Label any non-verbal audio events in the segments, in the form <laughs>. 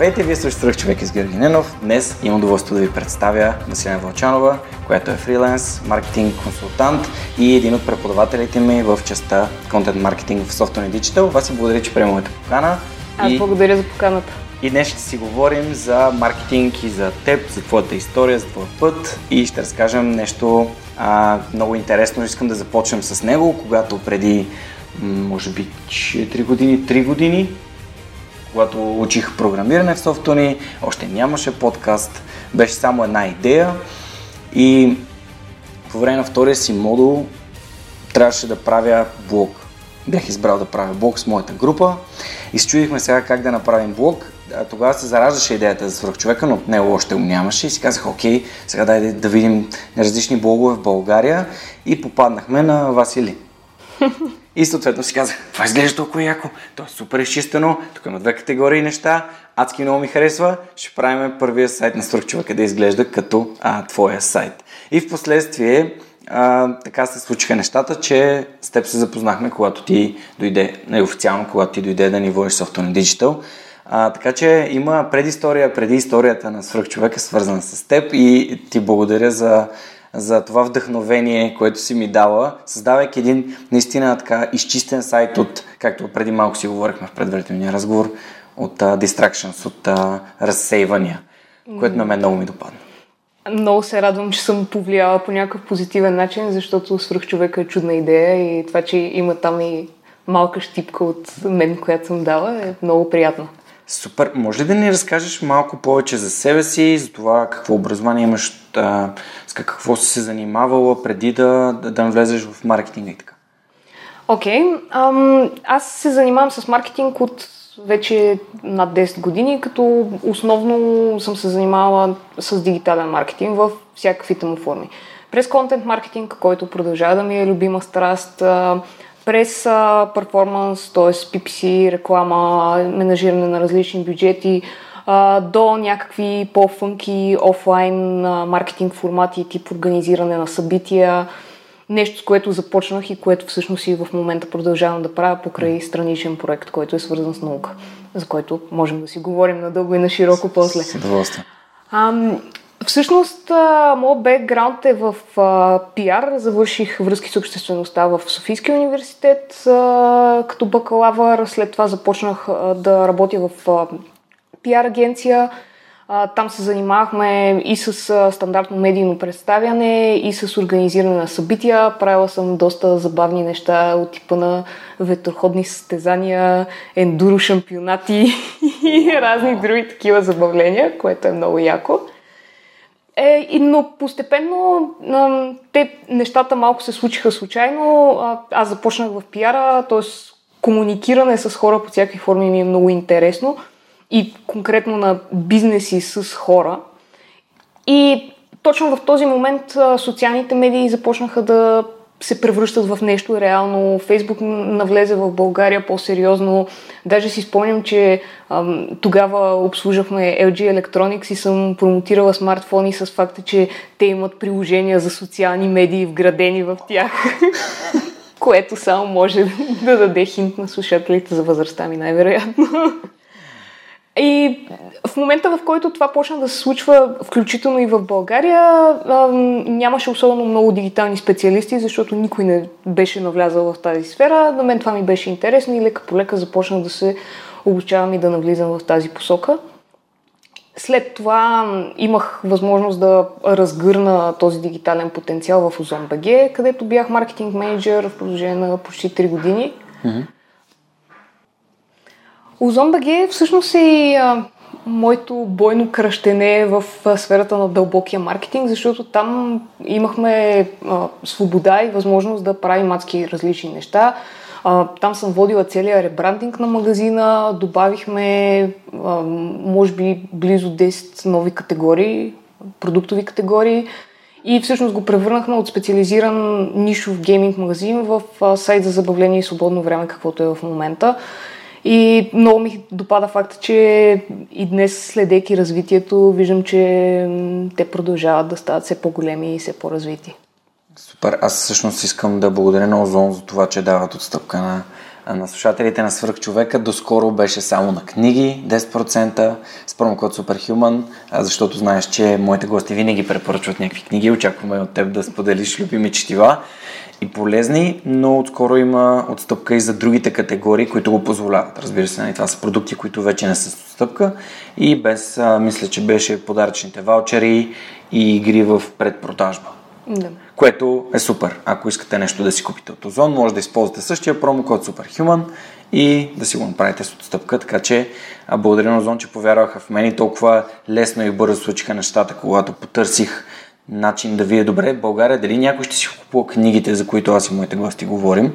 Здравейте, вие сте Свърх човек из Георги Ненов. Днес имам удоволствие да ви представя Василина Вълчанова, която е фриленс, маркетинг консултант и един от преподавателите ми в частта контент маркетинг в Software Digital. Вас благодаря, че приема моята покана. Аз и, благодаря за поканата. и днес ще си говорим за маркетинг и за теб, за твоята история, за твоя път и ще разкажем нещо а, много интересно. Искам да започнем с него, когато преди може би 4 години, 3 години когато учих програмиране в софтуни, още нямаше подкаст, беше само една идея и по време на втория си модул трябваше да правя блог. Бях избрал да правя блог с моята група и се чудихме сега как да направим блог. Тогава се зараждаше идеята за свръхчовека, но от него още го нямаше и си казах, окей, сега дай да видим различни блогове в България и попаднахме на Васили. <laughs> И съответно си казах, това изглежда толкова яко, то е супер изчистено, тук има две категории неща, адски много ми харесва, ще правим първия сайт на свръхчовека да изглежда като а, твоя сайт. И в последствие а, така се случиха нещата, че с теб се запознахме, когато ти дойде, неофициално, когато ти дойде да ни водиш Software Digital. А, така че има предистория преди историята на свръхчовека, свързана с теб и ти благодаря за за това вдъхновение, което си ми дала, създавайки един наистина така изчистен сайт от, както преди малко си говорихме в предварителния разговор, от uh, distractions, от uh, разсейвания, което на мен много ми допадна. Много се радвам, че съм повлияла по някакъв позитивен начин, защото свръхчовека е чудна идея и това, че има там и малка щипка от мен, която съм дала, е много приятно. Супер. Може ли да ни разкажеш малко повече за себе си, за това какво образование имаш, с какво си се занимавала преди да, да, влезеш в маркетинга и така? Окей. Okay. Аз се занимавам с маркетинг от вече над 10 години, като основно съм се занимавала с дигитален маркетинг в всякакви му форми. През контент маркетинг, който продължава да ми е любима страст, през перформанс, т.е. PPC, реклама, менажиране на различни бюджети, а, до някакви по-фънки офлайн а, маркетинг формати, тип организиране на събития, нещо с което започнах и което всъщност и в момента продължавам да правя покрай страничен проект, който е свързан с наука, за който можем да си говорим надълго и на широко после. С удоволствие. Всъщност, моят бекграунд е в пиар. Завърших връзки с обществеността в Софийския университет като бакалавър. След това започнах да работя в пиар агенция. Там се занимавахме и с стандартно медийно представяне, и с организиране на събития. Правила съм доста забавни неща от типа на ветроходни състезания, ендуро шампионати <laughs> и разни други такива забавления, което е много яко. Е, но постепенно а, те нещата малко се случиха случайно. А, аз започнах в пиара, т.е. комуникиране с хора по всякакви форми ми е много интересно и конкретно на бизнеси с хора. И точно в този момент а, социалните медии започнаха да се превръщат в нещо реално. Фейсбук навлезе в България по-сериозно. Даже си спомням, че ам, тогава обслужвахме LG Electronics и съм промотирала смартфони с факта, че те имат приложения за социални медии вградени в тях. <laughs> Което само може да даде хинт на слушателите за възрастта ми, най-вероятно. И в момента, в който това почна да се случва, включително и в България, нямаше особено много дигитални специалисти, защото никой не беше навлязал в тази сфера. На мен това ми беше интересно и лека по лека започнах да се обучавам и да навлизам в тази посока. След това имах възможност да разгърна този дигитален потенциал в OzonBG, където бях маркетинг менеджер в продължение на почти 3 години. Mm-hmm. Озон.бг всъщност е а, моето бойно кръщене в а, сферата на дълбокия маркетинг, защото там имахме а, свобода и възможност да правим адски различни неща. А, там съм водила целият ребрандинг на магазина, добавихме а, може би близо 10 нови категории, продуктови категории и всъщност го превърнахме от специализиран нишов гейминг магазин в сайт за забавление и свободно време, каквото е в момента. И много ми допада факта, че и днес, следейки развитието, виждам, че те продължават да стават все по-големи и все по-развити. Супер. Аз всъщност искам да благодаря на Озон за това, че дават отстъпка на, на слушателите на Свърхчовека. Доскоро беше само на книги 10% с промокод Superhuman, защото знаеш, че моите гости винаги препоръчват някакви книги. Очакваме от теб да споделиш любими четива и полезни, но отскоро има отстъпка и за другите категории, които го позволяват. Разбира се, нали, това са продукти, които вече не са с отстъпка и без, а, мисля, че беше подаръчните ваучери и игри в предпродажба. Да. Което е супер. Ако искате нещо да си купите от Озон, може да използвате същия промокод Superhuman и да си го направите с отстъпка. Така че благодаря на Озон, че повярваха в мен и толкова лесно и бързо случиха нещата, когато потърсих начин да ви е добре в България, дали някой ще си купува книгите, за които аз и моите гости говорим.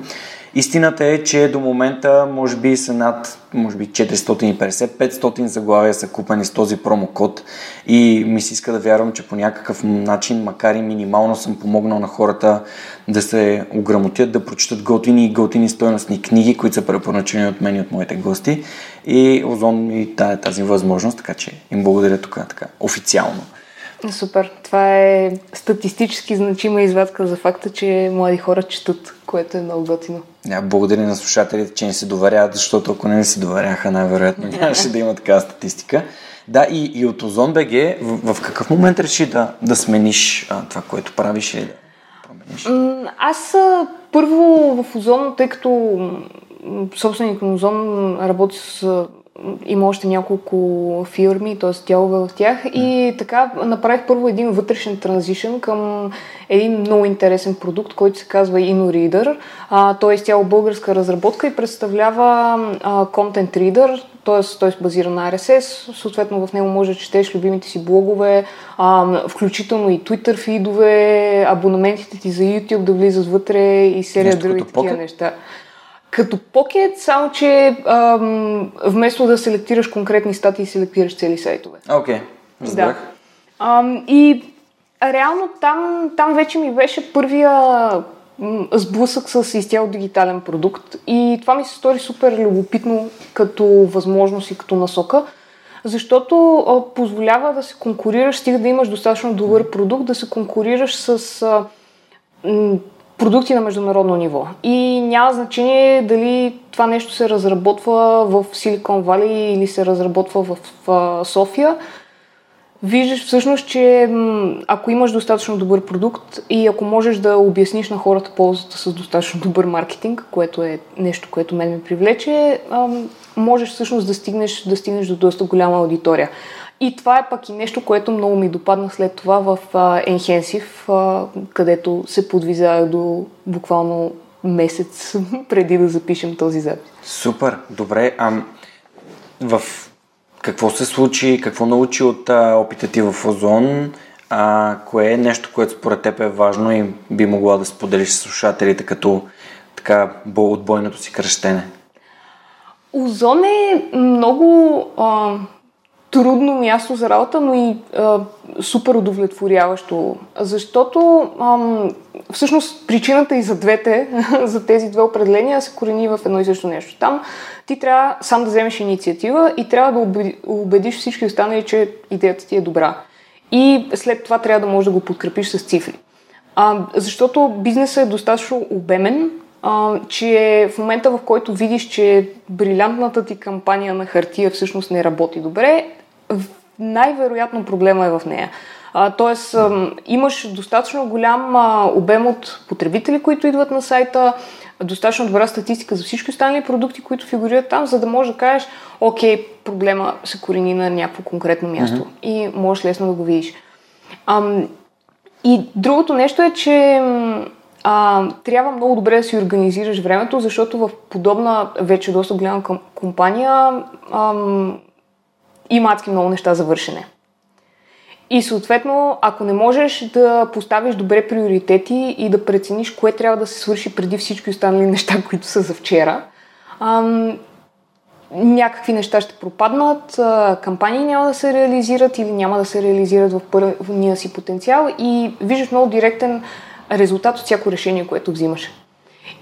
Истината е, че до момента може би са над може би 450-500 заглавия са купени с този промокод и ми се иска да вярвам, че по някакъв начин, макар и минимално съм помогнал на хората да се ограмотят, да прочитат готини и готини стойностни книги, които са препоръчени от мен и от моите гости и Озон ми тази възможност, така че им благодаря тук така официално. Супер. Това е статистически значима извадка за факта, че млади хора четат, което е много готино. Ja, благодаря на слушателите, че не се доверяват, защото ако не се доверяха, най-вероятно нямаше да има такава статистика. Да, и, и от Озон БГ, в, в какъв момент реши да, да смениш а, това, което правиш и да промениш? Аз първо в Озон, тъй като собственик на Озон работи с има още няколко фирми, т.е. дялове в тях и така направих първо един вътрешен транзишън към един много интересен продукт, който се казва InnoReader. А, той е изцяло българска разработка и представлява а, Content Reader, т.е. той се базира на RSS, съответно в него може да четеш любимите си блогове, а, включително и Twitter фидове, абонаментите ти за YouTube да влизат вътре и серия други такива неща като покет, само че ам, вместо да селектираш конкретни статии, селектираш цели сайтове. Окей, okay, разбрах. Да. Ам, и реално там, там вече ми беше първия сблъсък с изцяло дигитален продукт и това ми се стори супер любопитно като възможност и като насока, защото а, позволява да се конкурираш, стига да имаш достатъчно добър продукт, да се конкурираш с а, продукти на международно ниво. И няма значение дали това нещо се разработва в Силикон Вали или се разработва в, в София. Виждаш всъщност, че ако имаш достатъчно добър продукт и ако можеш да обясниш на хората ползата с достатъчно добър маркетинг, което е нещо, което мен ме привлече, можеш всъщност да стигнеш, да стигнеш до доста голяма аудитория. И това е пък и нещо, което много ми допадна след това в Енхенсив, където се подвизах до буквално месец <laughs> преди да запишем този запис. Супер, добре. А в какво се случи, какво научи от а, опита ти в Озон? А, кое е нещо, което според теб е важно и би могла да споделиш с слушателите като така отбойното си кръщене? Озон е много а, трудно място за работа, но и а, супер удовлетворяващо. Защото ам, всъщност причината и за двете, <laughs> за тези две определения се корени в едно и също нещо. Там ти трябва сам да вземеш инициатива и трябва да убедиш всички останали, че идеята ти е добра. И след това трябва да можеш да го подкрепиш с цифри. А, защото бизнесът е достатъчно обемен, а, че в момента в който видиш, че брилянтната ти кампания на хартия всъщност не работи добре, най-вероятно проблема е в нея. А, тоест, а, имаш достатъчно голям а, обем от потребители, които идват на сайта, достатъчно добра статистика за всички останали продукти, които фигурират там, за да можеш да кажеш, окей, проблема се корени на някакво конкретно място mm-hmm. и можеш лесно да го видиш. А, и другото нещо е, че а, трябва много добре да си организираш времето, защото в подобна вече доста голяма компания ам, има адски много неща за вършене. И съответно, ако не можеш да поставиш добре приоритети и да прецениш кое трябва да се свърши преди всички останали неща, <laughs> които са за вчера, ам, някакви неща ще пропаднат, кампании няма да се реализират или няма да се реализират в първния си потенциал и виждаш много директен резултат от всяко решение, което взимаш.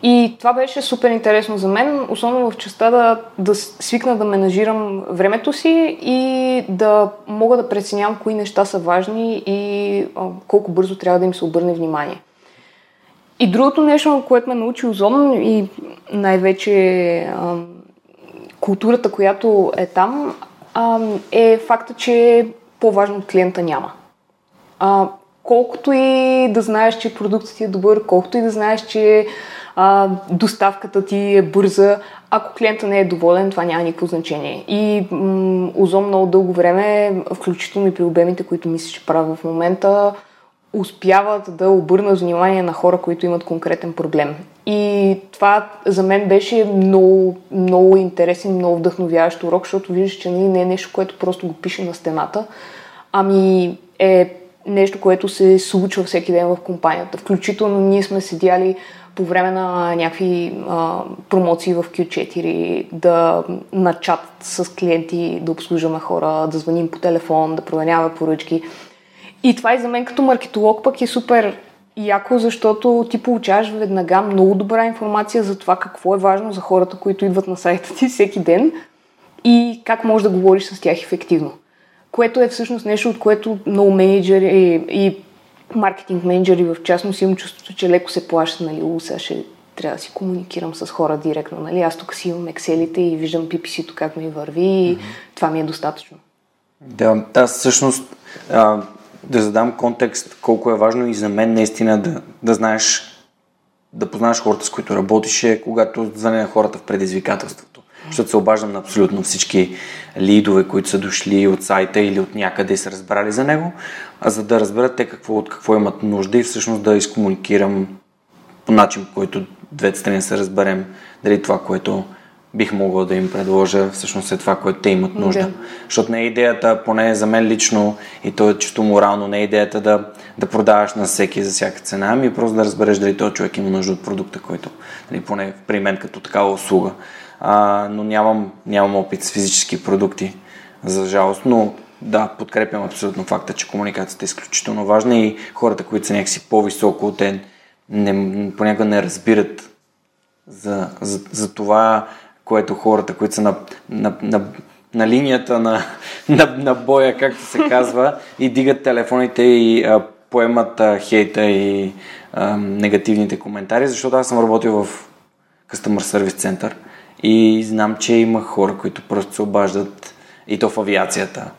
И това беше супер интересно за мен, особено в частта да, да свикна да менажирам времето си и да мога да преценявам кои неща са важни и а, колко бързо трябва да им се обърне внимание. И другото нещо, което ме научи Озон и най-вече а, културата, която е там, а, е факта, че по-важно от клиента няма. А, колкото и да знаеш, че продуктът ти е добър, колкото и да знаеш, че а, доставката ти е бърза, ако клиента не е доволен, това няма никакво значение. И м- Озон много дълго време, включително и при обемите, които мисля, че правя в момента, успяват да обърнат внимание на хора, които имат конкретен проблем. И това за мен беше много, много интересен, много вдъхновяващ урок, защото виждаш, че не е нещо, което просто го пише на стената, ами е нещо, което се случва всеки ден в компанията. Включително ние сме седяли по време на някакви а, промоции в Q4, да на чат с клиенти, да обслужваме хора, да звъним по телефон, да проверяваме поръчки. И това и за мен като маркетолог пък е супер яко, защото ти получаваш веднага много добра информация за това какво е важно за хората, които идват на сайта ти всеки ден и как можеш да говориш с тях ефективно. Което е всъщност нещо, от което много менеджери и маркетинг менеджери в частност имам чувството, че леко се плаща, нали, у, сега ще трябва да си комуникирам с хора директно, нали, аз тук си имам екселите и виждам PPC-то как ми върви и mm-hmm. това ми е достатъчно. Да, аз всъщност а, да задам контекст колко е важно и за мен наистина да, да знаеш, да познаеш хората, с които работиш, е когато звъня на хората в предизвикателството. Защото се обаждам на абсолютно всички лидове, които са дошли от сайта или от някъде и са разбрали за него, а за да разберат те какво, от какво имат нужда и всъщност да изкомуникирам по начин, по който двете страни се разберем дали това, което бих могъл да им предложа, всъщност е това, което те имат нужда. Да. Защото не е идеята, поне за мен лично, и то е чисто морално, не е идеята да, да продаваш на всеки за всяка цена, ами просто да разбереш дали този човек има нужда от продукта, който, нали, поне при мен като такава услуга. А, но нямам, нямам опит с физически продукти, за жалост, но да, подкрепям абсолютно факта, че комуникацията е изключително важна и хората, които са някакси по-високо от те, не, понякога не разбират за, за, за това което хората, които са на, на, на, на линията на, <laughs> на, на боя, както се казва, и дигат телефоните и а, поемат а, хейта и а, негативните коментари, защото аз съм работил в Customer Service Center и знам, че има хора, които просто се обаждат и то в авиацията,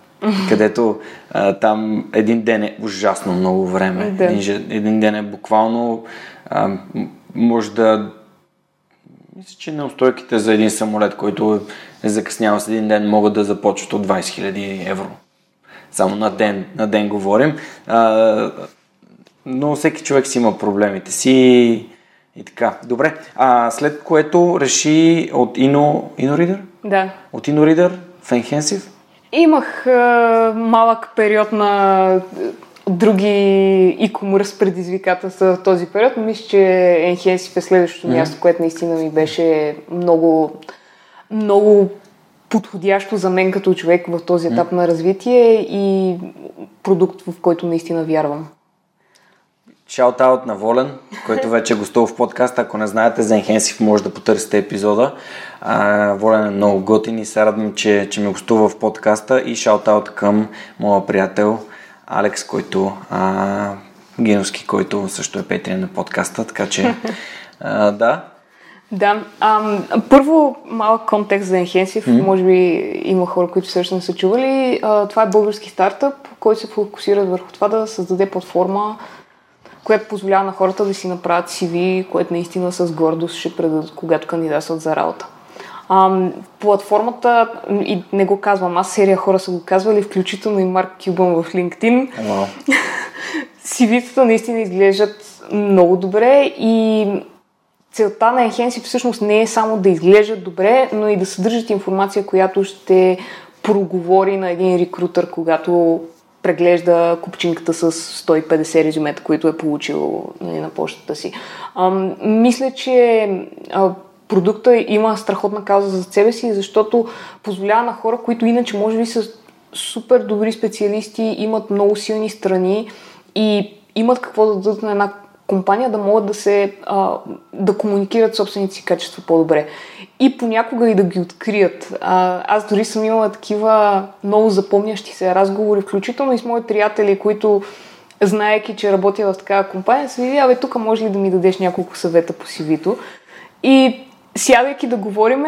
където а, там един ден е ужасно много време. Да. Един ден е буквално а, може да мисля, че неустойките за един самолет, който е закъснял с един ден, могат да започват от 20 000 евро. Само на ден, на ден говорим. А, но всеки човек си има проблемите си и така. Добре. А след което реши от Ino, InnoReader? Да. От InnoReader в Enhensive? Имах а, малък период на други e-commerce предизвикателства в този период, но мисля, че Enhensif е следващото mm-hmm. място, което наистина ми беше много, много подходящо за мен като човек в този етап mm-hmm. на развитие и продукт, в който наистина вярвам. Шаут-аут на Волен, който вече е гостувал в подкаста. Ако не знаете за Enhensif, може да потърсите епизода. А, Волен е много готин и се радвам, че, че ме гостува в подкаста и шаут-аут към моя приятел Алекс, който а, Геновски, който също е петрин на подкаста, така че а, да. Да. А, първо, малък контекст за Enhensive. Mm-hmm. Може би има хора, които също не са чували. А, това е български стартъп, който се фокусира върху това да създаде платформа, която позволява на хората да си направят CV, което наистина с гордост ще предадат, когато кандидатстват за работа. А, платформата, и не го казвам аз, серия хора са го казвали, включително и Марк Кюбън в LinkedIn. Wow. CV-тата <laughs> наистина изглеждат много добре и целта на Enhance всъщност не е само да изглеждат добре, но и да съдържат информация, която ще проговори на един рекрутър, когато преглежда купчинката с 150 резюмета, които е получил нали, на почтата си. А, мисля, че а, продукта има страхотна кауза за себе си, защото позволява на хора, които иначе може би са супер добри специалисти, имат много силни страни и имат какво да дадат на една компания да могат да се а, да комуникират собствените си качества по-добре. И понякога и да ги открият. А, аз дори съм имала такива много запомнящи се разговори, включително и с мои приятели, които знаеки, че работя в такава компания, са видели, абе, тук може ли да ми дадеш няколко съвета по CV-то. И сядайки да говорим,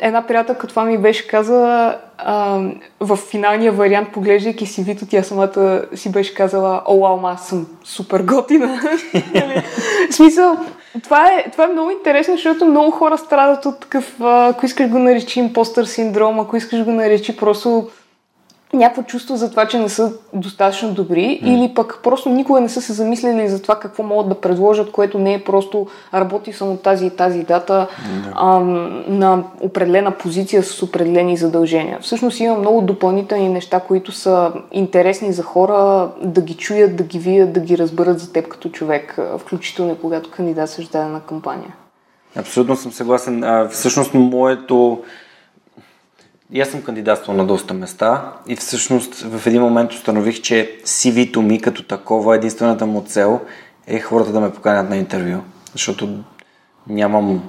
една приятелка това ми беше казала а, в финалния вариант, поглеждайки си вито, тя самата си беше казала, о, вау, аз съм супер готина. <laughs> Нали? В смисъл, това е, това е много интересно, защото много хора страдат от такъв, ако искаш го наречи импостър синдром, ако искаш го наречи просто някакво чувство за това, че не са достатъчно добри mm. или пък просто никога не са се замислили за това какво могат да предложат, което не е просто работи само тази и тази дата mm. а, на определена позиция с определени задължения. Всъщност има много допълнителни неща, които са интересни за хора да ги чуят, да ги видят, да ги разберат за теб като човек, включително когато кандидатстваш дадена кампания. Абсолютно съм съгласен. А, всъщност моето и аз съм кандидатствал на доста места и всъщност в един момент установих, че CV-то ми като такова, единствената му цел е хората да ме поканят на интервю. Защото нямам...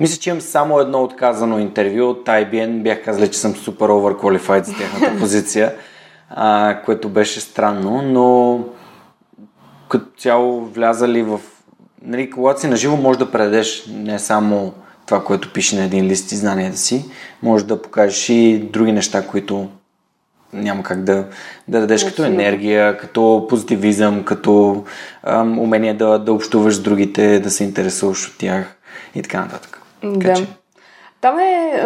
Мисля, че имам само едно отказано интервю от IBN. Бях казали, че съм супер overqualified за тяхната <laughs> позиция, а, което беше странно, но като цяло влязали в... Нали, когато си наживо, може да предадеш не само това, което пише на един лист и знанията си, може да покажеш и други неща, които няма как да, да дадеш като енергия, като позитивизъм, като ам, умение да, да общуваш с другите, да се интересуваш от тях и така нататък. Да. че... Там е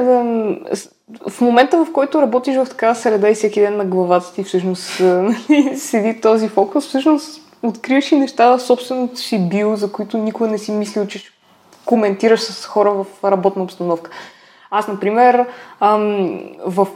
в момента, в който работиш в такава среда и всеки ден на главата ти всъщност <laughs> нали, седи този фокус, всъщност откриваш и неща в собственото си био, за които никога не си мислил, че ще коментираш с хора в работна обстановка. Аз, например, в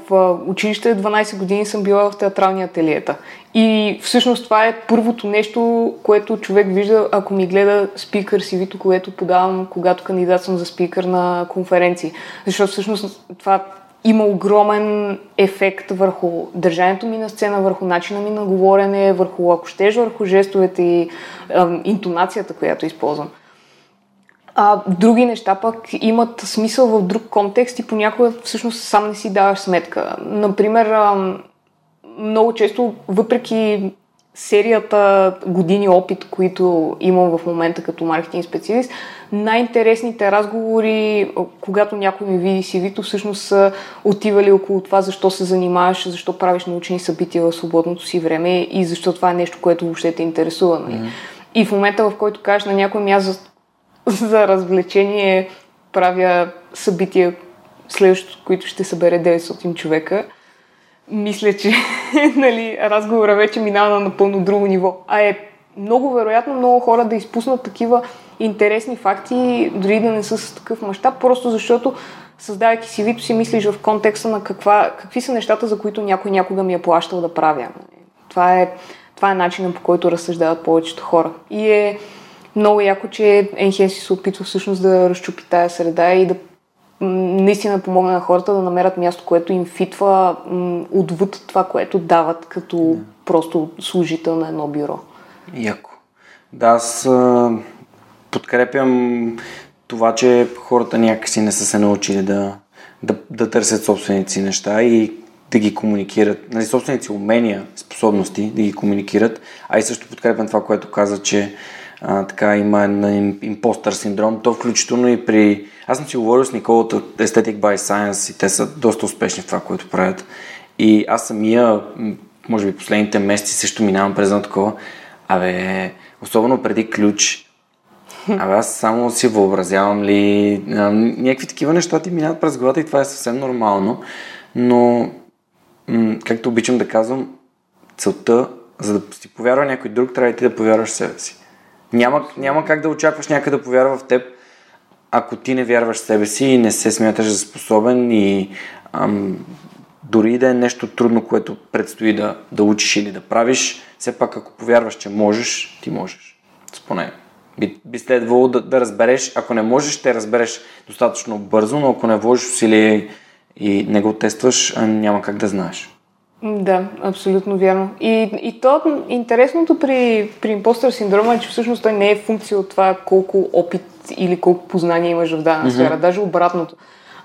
училище 12 години съм била в театрални ателиета. И всъщност това е първото нещо, което човек вижда, ако ми гледа спикър си вито, което подавам, когато кандидат съм за спикър на конференции. Защото всъщност това има огромен ефект върху държането ми на сцена, върху начина ми на говорене, върху, ако щеш, върху жестовете и интонацията, която използвам. А, други неща пък имат смисъл в друг контекст и понякога всъщност сам не си даваш сметка. Например, много често, въпреки серията години опит, които имам в момента като маркетинг специалист, най-интересните разговори, когато някой ми види CV-то, всъщност са отивали около това защо се занимаваш, защо правиш научни събития в свободното си време и защо това е нещо, което въобще те интересува. Mm-hmm. И в момента, в който кажеш на някой аз <laughs> за развлечение правя събития, следващото, които ще събере 900 човека, мисля, че <laughs> нали, разговора вече минава на напълно друго ниво. А е много вероятно много хора да изпуснат такива интересни факти, дори да не са с такъв мащаб, просто защото създавайки си вито си мислиш в контекста на каква, какви са нещата, за които някой някога ми е плащал да правя. Това е, това е начинът по който разсъждават повечето хора. И е много яко, че Енхенси се опитва всъщност да разчупи тая среда и да наистина помогне на хората да намерят място, което им фитва отвъд това, което дават като yeah. просто служител на едно бюро. Яко. Да, аз а, подкрепям това, че хората някакси не са се научили да, да, да търсят собствените си неща и да ги комуникират, нали, собствените си умения, способности да ги комуникират, а и също подкрепям това, което каза, че а, така има импостър синдром. То включително и при... Аз съм си говорил с Никола от Aesthetic by Science и те са доста успешни в това, което правят. И аз самия, може би последните месеци също минавам през едно такова. Абе, особено преди ключ, Абе, аз само си въобразявам ли а, някакви такива неща ти минават през главата и това е съвсем нормално, но м- както обичам да казвам, целта, за да си повярва някой друг, трябва и ти да повярваш себе си. Няма, няма как да очакваш някой да повярва в теб, ако ти не вярваш в себе си и не се смяташ за способен и ам, дори да е нещо трудно, което предстои да, да учиш или да правиш, все пак ако повярваш, че можеш, ти можеш. Споне. Би, би следвало да, да разбереш, ако не можеш, ще разбереш достатъчно бързо, но ако не вложиш усилие и не го тестваш, няма как да знаеш. Да, абсолютно вярно. И, и то интересното при, при импостър синдрома е, че всъщност той не е функция от това колко опит или колко познание имаш в дадена mm-hmm. сфера. Даже обратното.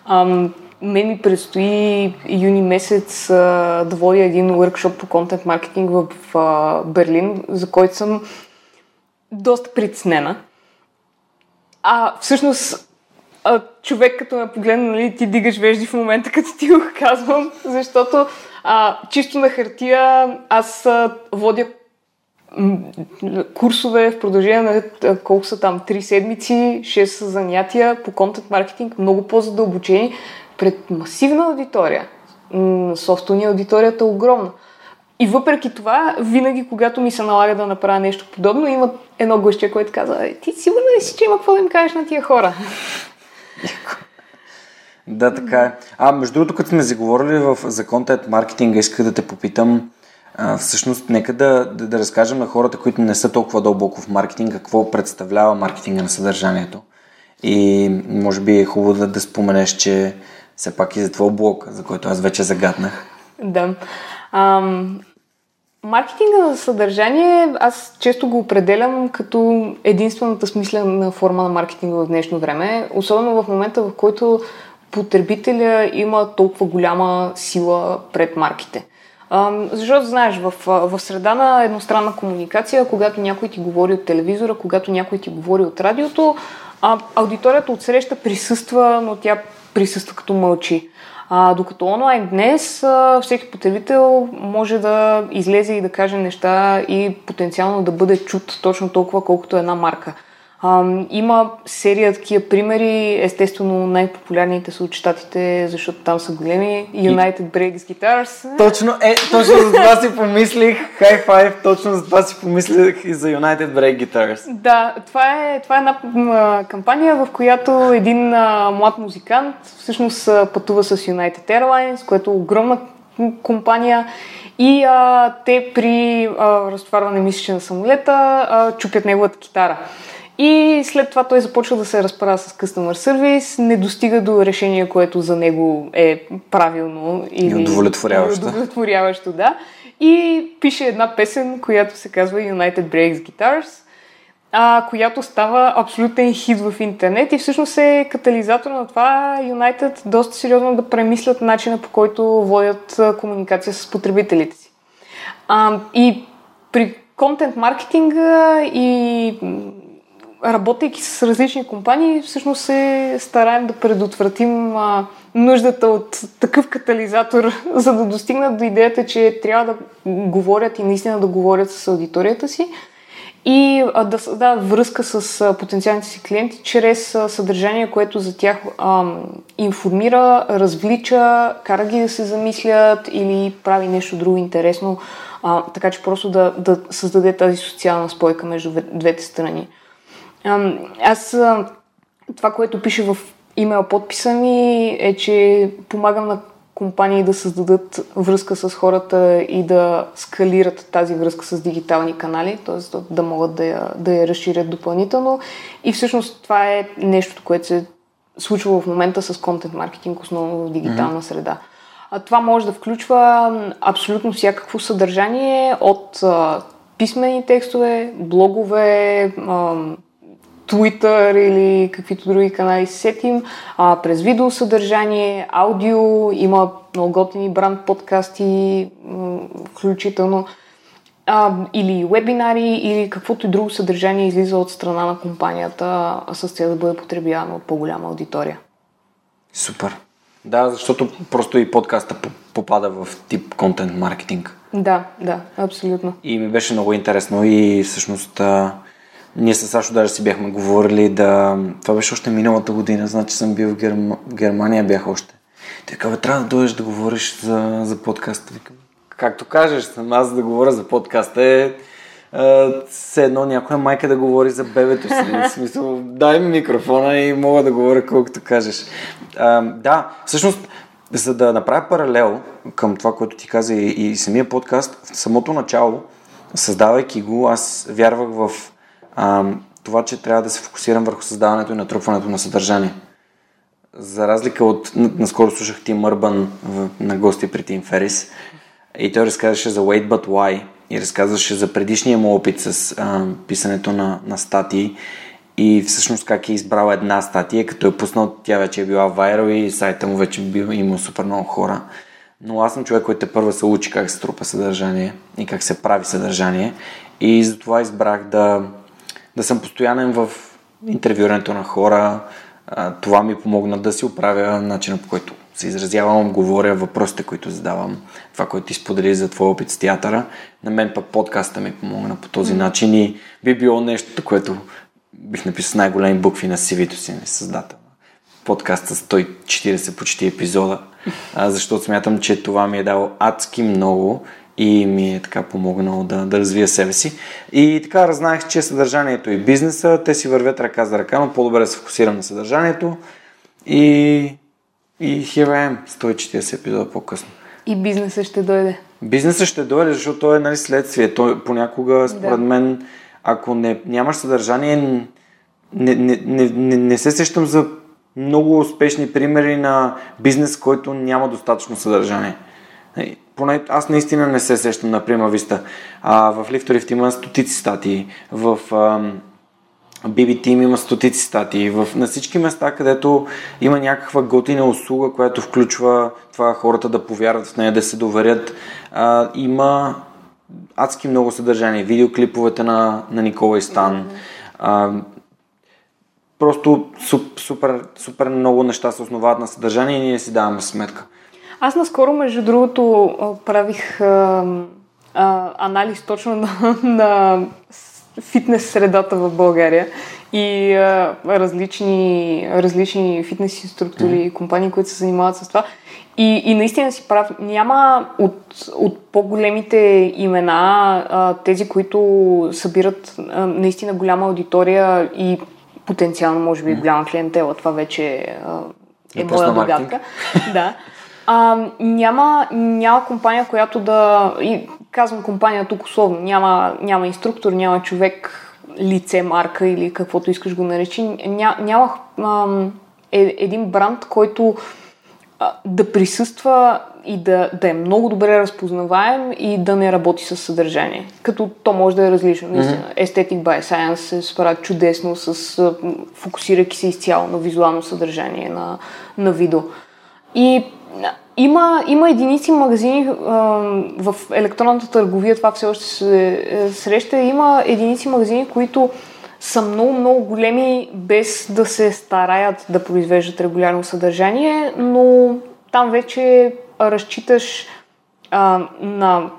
Ам, мен ми предстои юни месец а, да водя един workshop по контент маркетинг в а, Берлин, за който съм доста притеснена. А всъщност а, човек като ме погледна, нали, ти дигаш вежди в момента, като ти го казвам, защото а, чисто на хартия аз а, водя курсове в продължение на колко са там, 3 седмици, 6 занятия по контент маркетинг, много по-задълбочени пред масивна аудитория. Софтуни аудиторията е огромна. И въпреки това, винаги, когато ми се налага да направя нещо подобно, има едно гъще, което казва, «Е, ти сигурно ли си, че има какво да им кажеш на тия хора? Да, така е. А, между другото, като сме заговорили в, за контент маркетинга, исках да те попитам, а, всъщност, нека да, да, да разкажем на хората, които не са толкова дълбоко в маркетинг, какво представлява маркетинга на съдържанието. И може би е хубаво да, да споменеш, че все пак и за твой блог, за който аз вече загаднах. Да. Ам, маркетинга на съдържание, аз често го определям като единствената смислена форма на маркетинга в днешно време, особено в момента, в който потребителя има толкова голяма сила пред марките. Защото, знаеш, в, в среда на едностранна комуникация, когато някой ти говори от телевизора, когато някой ти говори от радиото, аудиторията отсреща присъства, но тя присъства като мълчи. А, докато онлайн днес а, всеки потребител може да излезе и да каже неща и потенциално да бъде чут точно толкова, колкото една марка. А, има серия такива примери. Естествено, най-популярните са от щатите, защото там са големи. United Breaks Guitars. Точно, е, точно за това си помислих. High five, точно за това си помислих и за United Break Guitars. Да, това е, това е една кампания, в която един а, млад музикант всъщност пътува с United Airlines, което е огромна компания и а, те при а, разтоварване мисля, на самолета а, чупят неговата китара. И след това той започва да се разправя с Customer Service, не достига до решение, което за него е правилно или удовлетворяващо. удовлетворяващо да. И пише една песен, която се казва United Breaks Guitars, а, която става абсолютен хит в интернет и всъщност е катализатор на това United доста сериозно да премислят начина по който водят комуникация с потребителите си. А, и при контент маркетинга и работейки с различни компании, всъщност се стараем да предотвратим а, нуждата от такъв катализатор, <laughs> за да достигнат до идеята, че трябва да говорят и наистина да говорят с аудиторията си и а, да създават връзка с а, потенциалните си клиенти чрез а, съдържание, което за тях а, информира, развлича, кара ги да се замислят или прави нещо друго интересно, а, така че просто да, да създаде тази социална спойка между двете страни. Аз това, което пише в имейл подписа ми е, че помагам на компании да създадат връзка с хората и да скалират тази връзка с дигитални канали, т.е. да могат да я, да я разширят допълнително. И всъщност това е нещо, което се случва в момента с контент маркетинг, основно в дигитална mm-hmm. среда. А това може да включва абсолютно всякакво съдържание от а, писмени текстове, блогове, а, Twitter или каквито други канали се сетим, а, през видеосъдържание, аудио, има много готини бранд подкасти, включително, а, или вебинари, или каквото и друго съдържание излиза от страна на компанията с цел да бъде потребявано от по-голяма аудитория. Супер. Да, защото просто и подкаста попада в тип контент маркетинг. Да, да, абсолютно. И ми беше много интересно и всъщност ние с Сашо даже си бяхме говорили да... Това беше още миналата година, значи съм бил в, Герм... в Германия, бях още. Той казва, трябва да дойдеш да говориш за, за подкаста. Викам, както кажеш, аз да говоря за подкаста е все едно някоя майка да говори за бебето си. В смисъл, дай ми микрофона и мога да говоря колкото кажеш. А, да, всъщност за да направя паралел към това, което ти каза и, и самия подкаст, в самото начало, създавайки го, аз вярвах в а, това, че трябва да се фокусирам върху създаването и натрупването на съдържание. За разлика от... Наскоро слушах Тим Мърбан на гости при Тим Ферис и той разказваше за Wait But Why и разказваше за предишния му опит с а, писането на, на статии и всъщност как е избрал една статия, като е пуснал, тя вече е била вайрал и сайта му вече бил имал супер много хора. Но аз съм човек, който първа се учи как се трупа съдържание и как се прави съдържание и затова избрах да, да съм постоянен в интервюрането на хора. Това ми помогна да си оправя начина по който се изразявам, говоря въпросите, които задавам, това, което ти сподели за твой опит с театъра. На мен пък подкаста ми помогна по този начин и би било нещо, което бих написал най-големи букви на CV-то си, не създател. Подкаст с 140 почти епизода, защото смятам, че това ми е дало адски много и ми е така помогнало да, да развия себе си. И така разнаех, че съдържанието и бизнеса, те си вървят ръка за ръка, но по-добре се фокусирам на съдържанието и, и here I am, 140 епизода по-късно. И бизнесът ще дойде. Бизнесът ще дойде, защото той е нали, следствие. Той понякога, според да. мен, ако не, нямаш съдържание, не, не, не, не, не се сещам за много успешни примери на бизнес, който няма достатъчно съдържание. Поне аз наистина не се сещам на Прима Виста. А, в Лифторифт има стотици статии, в а, BB Team има стотици статии, в, на всички места, където има някаква готина услуга, която включва това хората да повярват в нея, да се доверят, а, има адски много съдържание. Видеоклиповете на, на Никола и Стан. А, просто суп, супер, супер много неща се основават на съдържание и ние си даваме сметка. Аз наскоро, между другото, правих а, а, анализ точно на, на фитнес средата в България и а, различни, различни фитнес инструктори и компании, които се занимават с това. И, и наистина си прав. Няма от, от по-големите имена а, тези, които събират а, наистина голяма аудитория и потенциално, може би, голяма клиентела. Това вече а, е моя догадка. да. <laughs> А, няма, няма компания, която да... И казвам компания тук условно. Няма, няма инструктор, няма човек, лице, марка или каквото искаш го наречи. Ня, няма а, е, един бранд, който а, да присъства и да, да е много добре разпознаваем и да не работи с съдържание. Като то може да е различно. Mm-hmm. Aesthetic by Science се справя чудесно с фокусирайки се изцяло на визуално съдържание на, на видео. И има, има единици магазини в електронната търговия, това все още се е, среща. Има единици магазини, които са много, много големи, без да се стараят да произвеждат регулярно съдържание, но там вече разчиташ а, на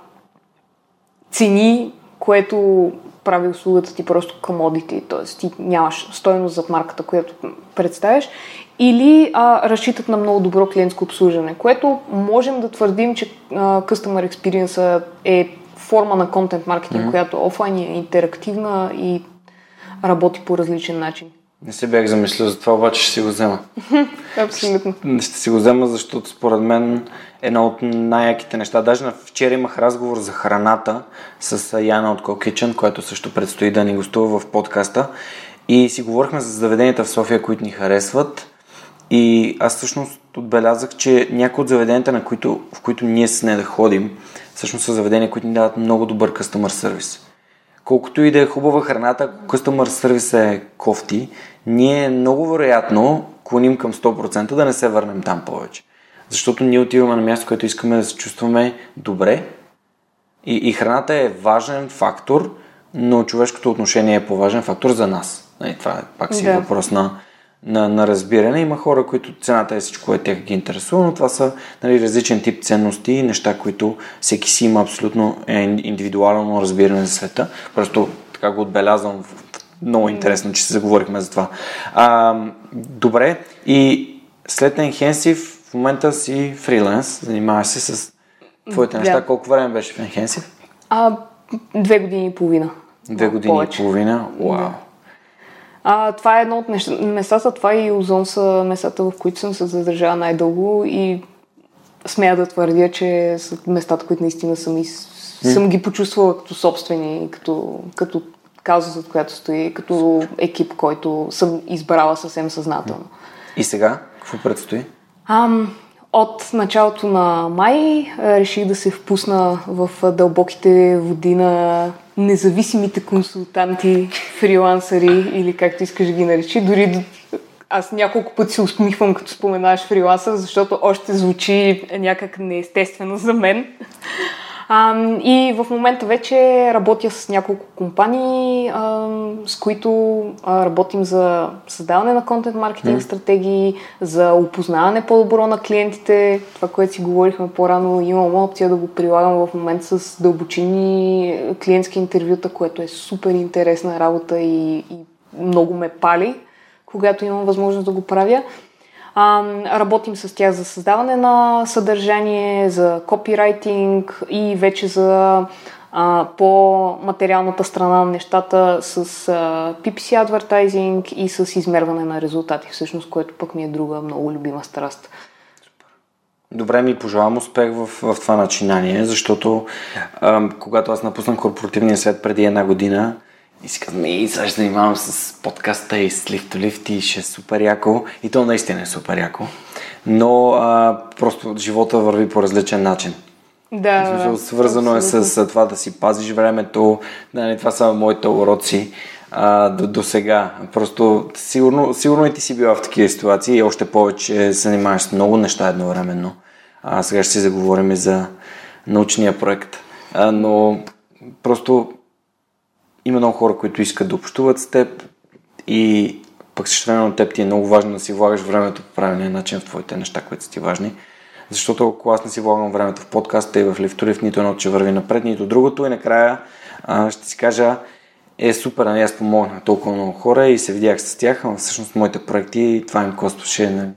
цени, което прави услугата ти просто commodity, т.е. ти нямаш стоеност зад марката, която представяш, или а, разчитат на много добро клиентско обслужване, което можем да твърдим, че а, Customer Experience е форма на контент маркетинг, mm-hmm. която офлайн е интерактивна и работи по различен начин. Не се бях замислил за това, обаче ще си го взема. <laughs> Абсолютно. Ще си го взема, защото според мен едно от най-яките неща. Даже на вчера имах разговор за храната с Яна от Кокичен, която също предстои да ни гостува в подкаста. И си говорихме за заведенията в София, които ни харесват. И аз всъщност отбелязах, че някои от заведенията, на които, в които ние с не да ходим, всъщност са заведения, които ни дават много добър къстъмър сервис. Колкото и да е хубава храната, ако къстъмър сервис е кофти, ние много вероятно клоним към 100% да не се върнем там повече. Защото ние отиваме на място, което искаме да се чувстваме добре и, и храната е важен фактор, но човешкото отношение е по-важен фактор за нас. И това е пак си да. въпрос на, на, на разбиране. Има хора, които цената е всичко, което тях ги интересува, но това са нали, различен тип ценности и неща, които всеки си има абсолютно е, индивидуално разбиране за света. Просто така го отбелязвам. Много интересно, че се заговорихме за това. А, добре, и след Enhensive в момента си фриленс, занимаваш се с твоите неща. Да. Колко време беше в Enhensive? А, две години и половина. Две години повече. и половина? Вау. Да. А, това е едно от неща, местата, това и Озон са местата, в които съм се задържала най-дълго и смея да твърдя, че са местата, които наистина съм, и, съм ги почувствала като собствени, като, като кауза, за която стои, като екип, който съм избрала съвсем съзнателно. И сега? Какво предстои? Ам, от началото на май реших да се впусна в дълбоките води на независимите консултанти, фрилансъри или както искаш да ги наречи. Дори аз няколко пъти се усмихвам, като споменаваш фрилансър, защото още звучи някак неестествено за мен. А, и в момента вече работя с няколко компании, а, с които а, работим за създаване на контент маркетинг mm. стратегии, за опознаване по-добро на клиентите. Това, което си говорихме по-рано, имам опция да го прилагам в момента с дълбочини клиентски интервюта, което е супер интересна работа и, и много ме пали, когато имам възможност да го правя. А, работим с тях за създаване на съдържание, за копирайтинг и вече за а, по материалната страна на нещата с а, PPC адвертайзинг и с измерване на резултати, всъщност, което пък ми е друга много любима страст. Добре ми пожелавам успех в, в това начинание, защото а, когато аз напуснах корпоративния свет преди една година, и си казвам, и сега ще занимавам с подкаста и с to Lift и ще е супер яко. И то наистина е супер яко. Но а, просто живота върви по различен начин. Да. Смисъл, свързано е с, с това да си пазиш времето. Да, не, това са моите уроци а, до, до сега. Просто сигурно, сигурно и ти си била в такива ситуации и още повече се занимаваш с много неща едновременно. А сега ще си заговорим за научния проект. А, но просто има много хора, които искат да общуват с теб и пък също време на теб ти е много важно да си влагаш времето по правилния начин в твоите неща, които са ти важни. Защото ако аз не си влагам времето в подкаста и в лифторив, нито едно ще върви напред, нито другото и накрая а, ще си кажа е супер, нали аз помогнах толкова много хора и се видях с тях, а всъщност моите проекти това им костваше нали,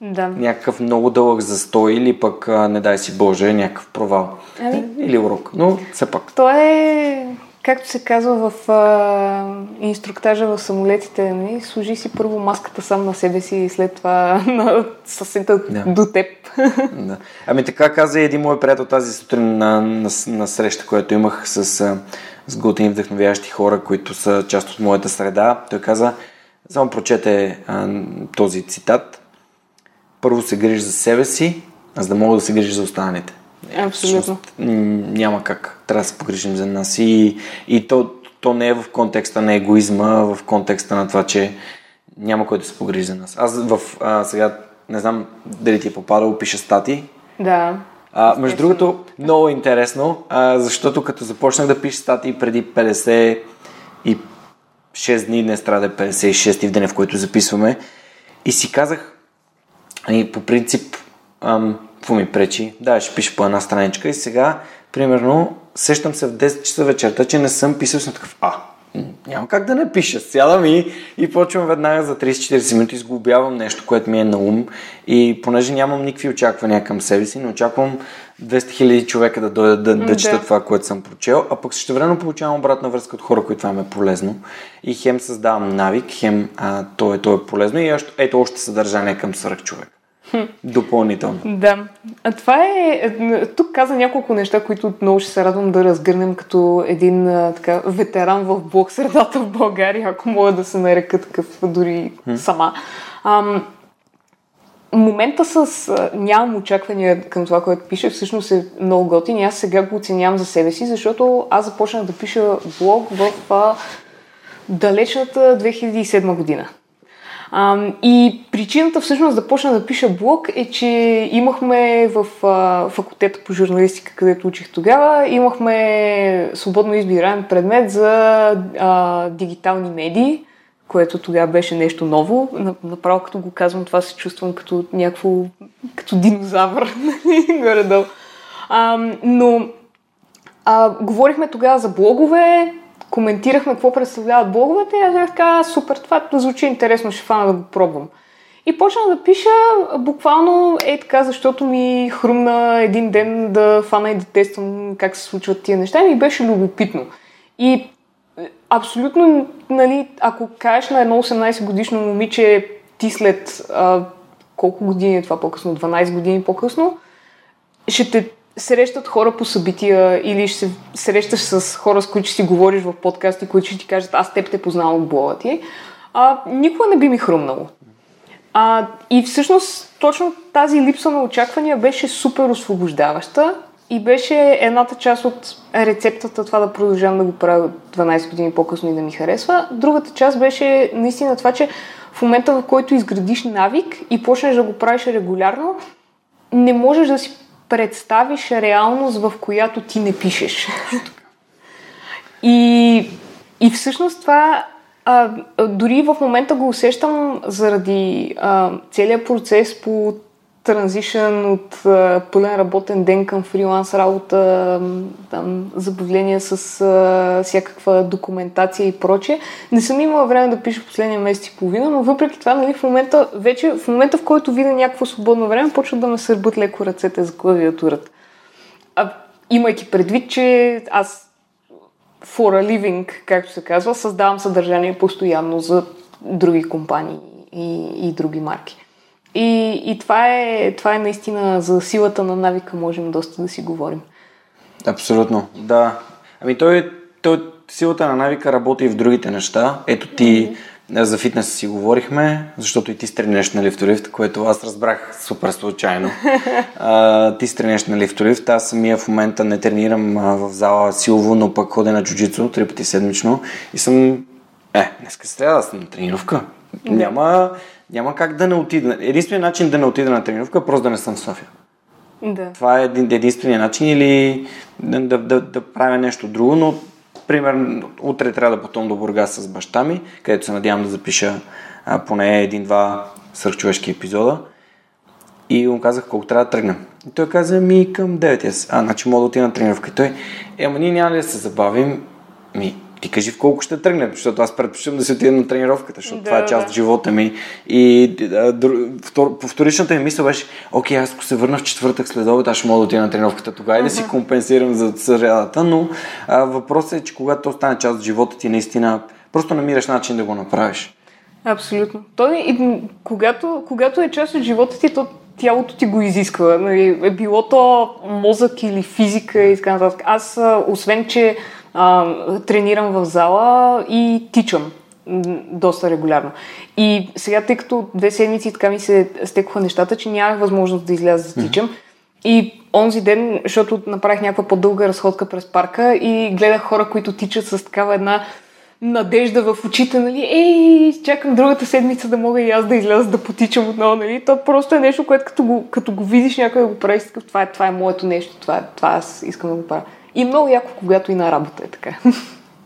да. някакъв много дълъг застой или пък, не дай си Боже, някакъв провал. Ами... Или урок, но все пак. То е Както се казва в а, инструктажа в самолетите, не? Нали, служи си първо маската сам на себе си и след това <laughs> на съседа да. до теб. <laughs> Да. Ами така каза един мой приятел тази сутрин на, на, на среща, която имах с, с готини вдъхновящи хора, които са част от моята среда. Той каза, само прочете а, този цитат. Първо се грижи за себе си, за да мога да се грижи за останалите. Абсолютно. няма как. Трябва да се погрижим за нас. И, и то, то не е в контекста на егоизма, в контекста на това, че няма кой да се погрижи за нас. Аз в, а, сега не знам дали ти е попадало, пиша стати. Да. А, между другото, много интересно, а, защото като започнах да пиша статии преди 50 и 6 дни, днес трябва да е 56 в деня, в който записваме, и си казах, и по принцип, ам, какво ми пречи? Да, ще пиша по една страничка и сега, примерно, сещам се в 10 часа вечерта, че не съм писал, съм такъв, а, няма как да не пиша. Сядам и, и почвам веднага за 30-40 минути, изглобявам нещо, което ми е на ум и понеже нямам никакви очаквания към себе си, не очаквам 200 000 човека да дойдат да, да, да четат това, което съм прочел, а пък също време получавам обратна връзка от хора, които това ми е полезно и хем създавам навик, хем а, то, е, то е полезно и ето още съдържание към свърх човек. Допълнително. Да. А това е... Тук каза няколко неща, които много ще се радвам да разгърнем като един а, така, ветеран в блок средата в България, ако мога да се нарека такъв дори хм. сама. Ам, момента с а, нямам очаквания към това, което пише, всъщност е много готин и аз сега го оценявам за себе си, защото аз започнах да пиша блог в а, далечната 2007 година. И причината всъщност да почна да пиша блог е, че имахме в факултета по журналистика, където учих тогава, имахме свободно избираем предмет за а, дигитални медии, което тогава беше нещо ново. Направо като го казвам, това се чувствам като някакво, като динозавър, <laughs> нали, горе-долу. Но а, говорихме тогава за блогове, коментирахме какво представляват блоговете и аз бях така, супер, това звучи интересно, ще фана да го пробвам. И почнах да пиша буквално е така, защото ми хрумна един ден да фана и да тествам как се случват тия неща и ми беше любопитно. И е, абсолютно, нали, ако кажеш на едно 18 годишно момиче, ти след а, колко години е това по-късно, 12 години по-късно, ще те срещат хора по събития или ще се срещаш с хора, с които си говориш в подкасти, които ще ти кажат, аз теб те познавам от блога ти, а, никога не би ми хрумнало. А, и всъщност точно тази липса на очаквания беше супер освобождаваща и беше едната част от рецептата това да продължавам да го правя 12 години по-късно и да ми харесва. Другата част беше наистина това, че в момента в който изградиш навик и почнеш да го правиш регулярно, не можеш да си представиш реалност, в която ти не пишеш. И, и всъщност това а, дори в момента го усещам заради а, целият процес по транзишън от а, пълен работен ден към фриланс работа, там, забавления с а, всякаква документация и прочее. Не съм имала време да пиша последния месец и половина, но въпреки това, нали, в момента, вече в момента, в който видя някакво свободно време, почват да ме сърбат леко ръцете за клавиатурата. А, имайки предвид, че аз for a living, както се казва, създавам съдържание постоянно за други компании и, и други марки. И, и това, е, това е наистина за силата на навика, можем доста да си говорим. Абсолютно, да. Ами той, той силата на навика работи и в другите неща. Ето ти mm-hmm. за фитнес си говорихме, защото и ти стренеш на лифтолифт, което аз разбрах супер случайно. <laughs> а, ти стренеш на лифтолифт, аз самия в момента не тренирам в зала силово, но пък ходя на джуджицу три пъти седмично и съм... Е, се трябва да съм на тренировка. Mm-hmm. Няма няма как да не отида. Единственият начин да не отида на тренировка е просто да не съм в София. Да. Това е един, единствения начин или да, да, да, да правя нещо друго, но примерно утре трябва да потом до Бургас с баща ми, където се надявам да запиша а, поне един-два свърхчовешки епизода. И му казах колко трябва да тръгнем. И той каза ми към 9. А, значи мога да отида на тренировка. И той, е, ама ние няма ли да се забавим? Ми, ти кажи в колко ще тръгнем, защото аз предпочитам да си отида на тренировката, защото да, това е част да. от живота ми. И а, втор, по вторичната ми мисъл беше, окей, аз ако се върна в четвъртък след обед, аз ще мога да отида на тренировката тогава и да си компенсирам за срядата, но а, въпросът е, че когато то стане част от живота ти, наистина просто намираш начин да го направиш. Абсолютно. То, и, когато, когато е част от живота ти, то тялото ти го изисква. Нали, е било то мозък или физика и така нататък. Аз, освен, че а, тренирам в зала и тичам доста регулярно. И сега, тъй като две седмици така ми се стекоха нещата, че нямах възможност да изляза да тичам. Mm-hmm. И онзи ден, защото направих някаква по-дълга разходка през парка и гледах хора, които тичат с такава една надежда в очите, нали, ей, чакам другата седмица да мога и аз да изляза да потичам отново, нали, то просто е нещо, което като го, като го видиш някой да го прави, това е, това е моето нещо, това, е, това аз искам да го правя. И много яко, когато и на работа е така. <laughs>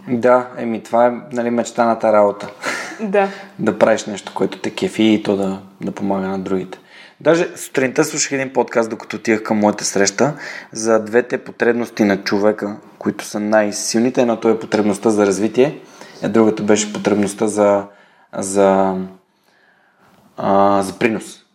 Да, еми това е нали, мечтаната работа. <laughs> Да. да правиш нещо, което те кефи и то да, да помага на другите. Даже сутринта слушах един подкаст, докато отивах към моята среща, за двете потребности на човека, които са най-силните. Едното е потребността за развитие, а другата беше потребността за, за, а, за принос.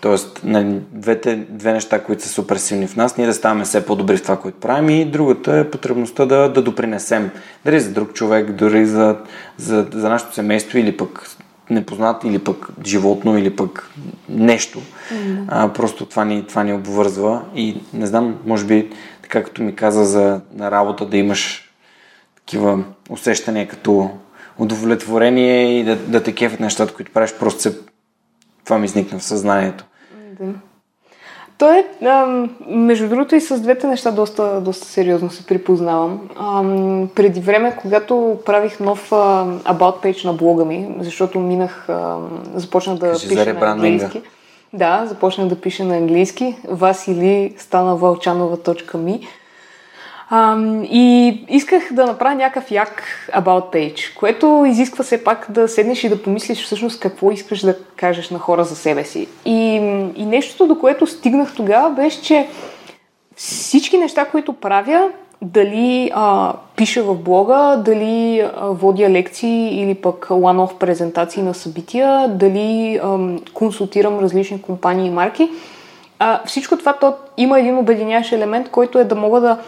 Тоест, нали, двете, две неща, които са супер силни в нас, ние да ставаме все по-добри в това, което правим и другата е потребността да, да допринесем. Дали за друг човек, дори за, за, за нашето семейство или пък непознат, или пък животно, или пък нещо. Mm-hmm. А, просто това ни, това ни обвързва и не знам, може би, така като ми каза за на работа, да имаш такива усещания като удовлетворение и да, да те кефят нещата, които правиш, просто се това ми изникна в съзнанието. Да. То е, между другото и с двете неща доста, доста сериозно се припознавам. Преди време, когато правих нов About Page на блога ми, защото минах, започнах да Кажи пиша на английски. Да, започнах да пиша на английски. Васили стана вълчанова.ми. А, и исках да направя някакъв як about page, което изисква все пак да седнеш и да помислиш всъщност какво искаш да кажеш на хора за себе си. И, и нещото, до което стигнах тогава, беше, че всички неща, които правя, дали а, пиша в блога, дали а, водя лекции или пък one-off презентации на събития, дали а, консултирам различни компании и марки, а, всичко това то има един обединящ елемент, който е да мога да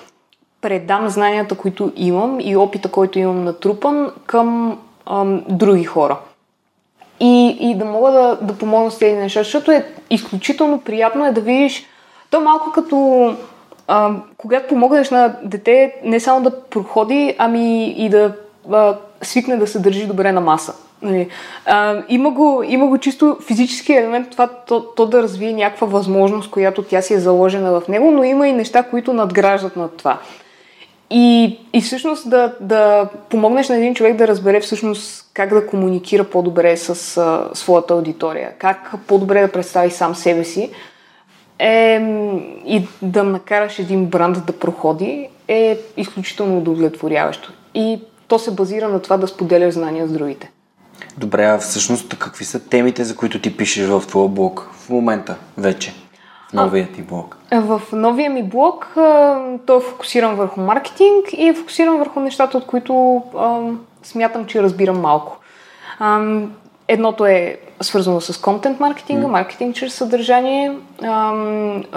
предам знанията, които имам и опита, който имам натрупан към ам, други хора. и, и да мога да, да помогна с тези неща, защото е изключително приятно е да видиш, то малко като а, когато помогнеш на дете не само да проходи, ами и да а, свикне да се държи добре на маса. Нали, а, има, го, има го чисто физически елемент, това то, то да развие някаква възможност, която тя си е заложена в него, но има и неща, които надграждат над това. И, и всъщност да, да помогнеш на един човек да разбере всъщност как да комуникира по-добре с а, своята аудитория, как по-добре да представи сам себе си е, и да накараш един бранд да проходи е изключително удовлетворяващо. И то се базира на това да споделяш знания с другите. Добре, а всъщност какви са темите, за които ти пишеш в твоя блог в момента вече? Новия ти блог? В новия ми блог той е фокусиран върху маркетинг и е фокусиран върху нещата, от които а, смятам, че разбирам малко. А, едното е свързано с контент маркетинга, mm. маркетинг чрез съдържание. А,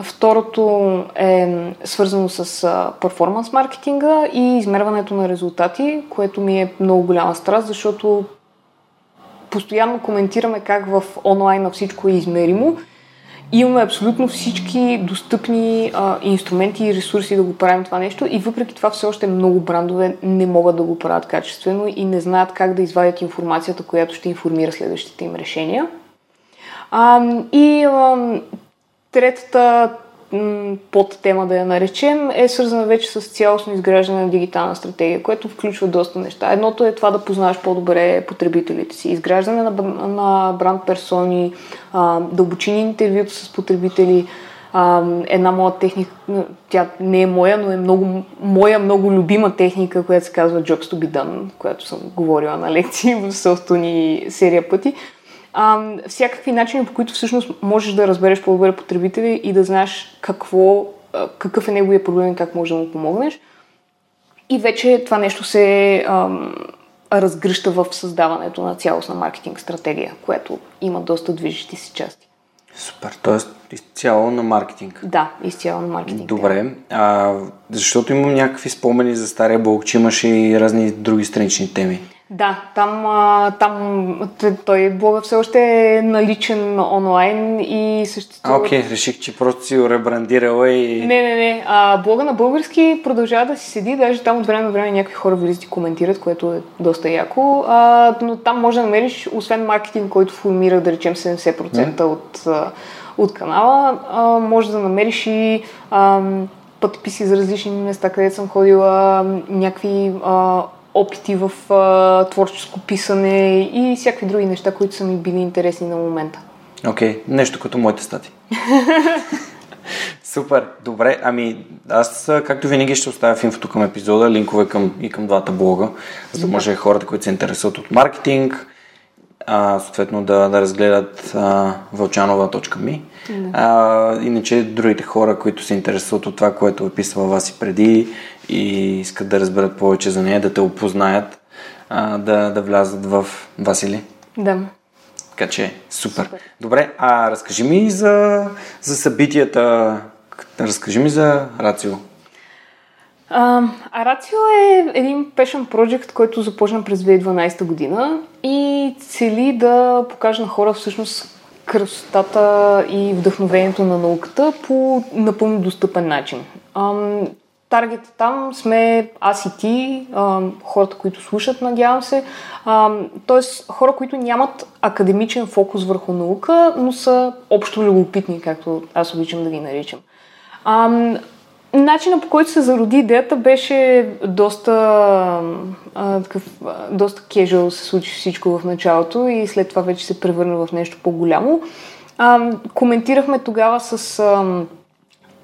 второто е свързано с перформанс маркетинга и измерването на резултати, което ми е много голяма страст, защото постоянно коментираме как в онлайна всичко е измеримо. Имаме абсолютно всички достъпни а, инструменти и ресурси да го правим това нещо и въпреки това все още много брандове не могат да го правят качествено и не знаят как да извадят информацията, която ще информира следващите им решения. А, и а, третата под тема да я наречем, е свързана вече с цялостно изграждане на дигитална стратегия, което включва доста неща. Едното е това да познаваш по-добре потребителите си, изграждане на, на бранд персони, дълбочини интервюта с потребители, една моя техника, тя не е моя, но е много, моя много любима техника, която се казва Jobs to be done, която съм говорила на лекции в собствени серия пъти а, всякакви начини, по които всъщност можеш да разбереш по-добре потребителя и да знаеш какво, какъв е неговия проблем и как можеш да му помогнеш. И вече това нещо се ам, разгръща в създаването на цялостна маркетинг стратегия, което има доста движещи си части. Супер, т.е. изцяло на маркетинг. Да, изцяло на маркетинг. Добре, а, защото имам някакви спомени за стария блог, че имаше и разни други странични теми. Да, там, там той блога все още е наличен онлайн и съществува. Окей, okay, реших, че просто си ребрандирала и... Не, не, не. А, блога на български продължава да си седи, даже там от време на време някакви хора влизат и коментират, което е доста яко. А, но там може да намериш, освен маркетинг, който формира, да речем, 70% mm. от, от канала, а, може да намериш и а, пътеписи за различни места, където съм ходила, някакви а, опити в а, творческо писане и всякакви други неща, които са ми били интересни на момента. Окей, okay. нещо като моите стати. Супер, добре. Ами, аз, както винаги, ще оставя в инфото към епизода линкове към, и към двата блога, за да може хората, които се интересуват от маркетинг, а, съответно да, да разгледат вълчанова.ми. А, иначе другите хора, които се интересуват от това, което е писала вас и преди и искат да разберат повече за нея, да те опознаят, а, да, да влязат в Васили. Да. Така че, супер. супер. Добре, а разкажи ми за, за събитията, разкажи ми за Рацио. А, Рацио е един пешен проект, който започна през 2012 година и цели да покаже на хора всъщност красотата и вдъхновението на науката по напълно достъпен начин. Таргет там сме аз и ти, хората, които слушат, надявам се. Тоест хора, които нямат академичен фокус върху наука, но са общо любопитни, както аз обичам да ги наричам. Начинът по който се зароди идеята беше доста, а, такъв, доста casual се случи всичко в началото и след това вече се превърна в нещо по-голямо. А, коментирахме тогава с а,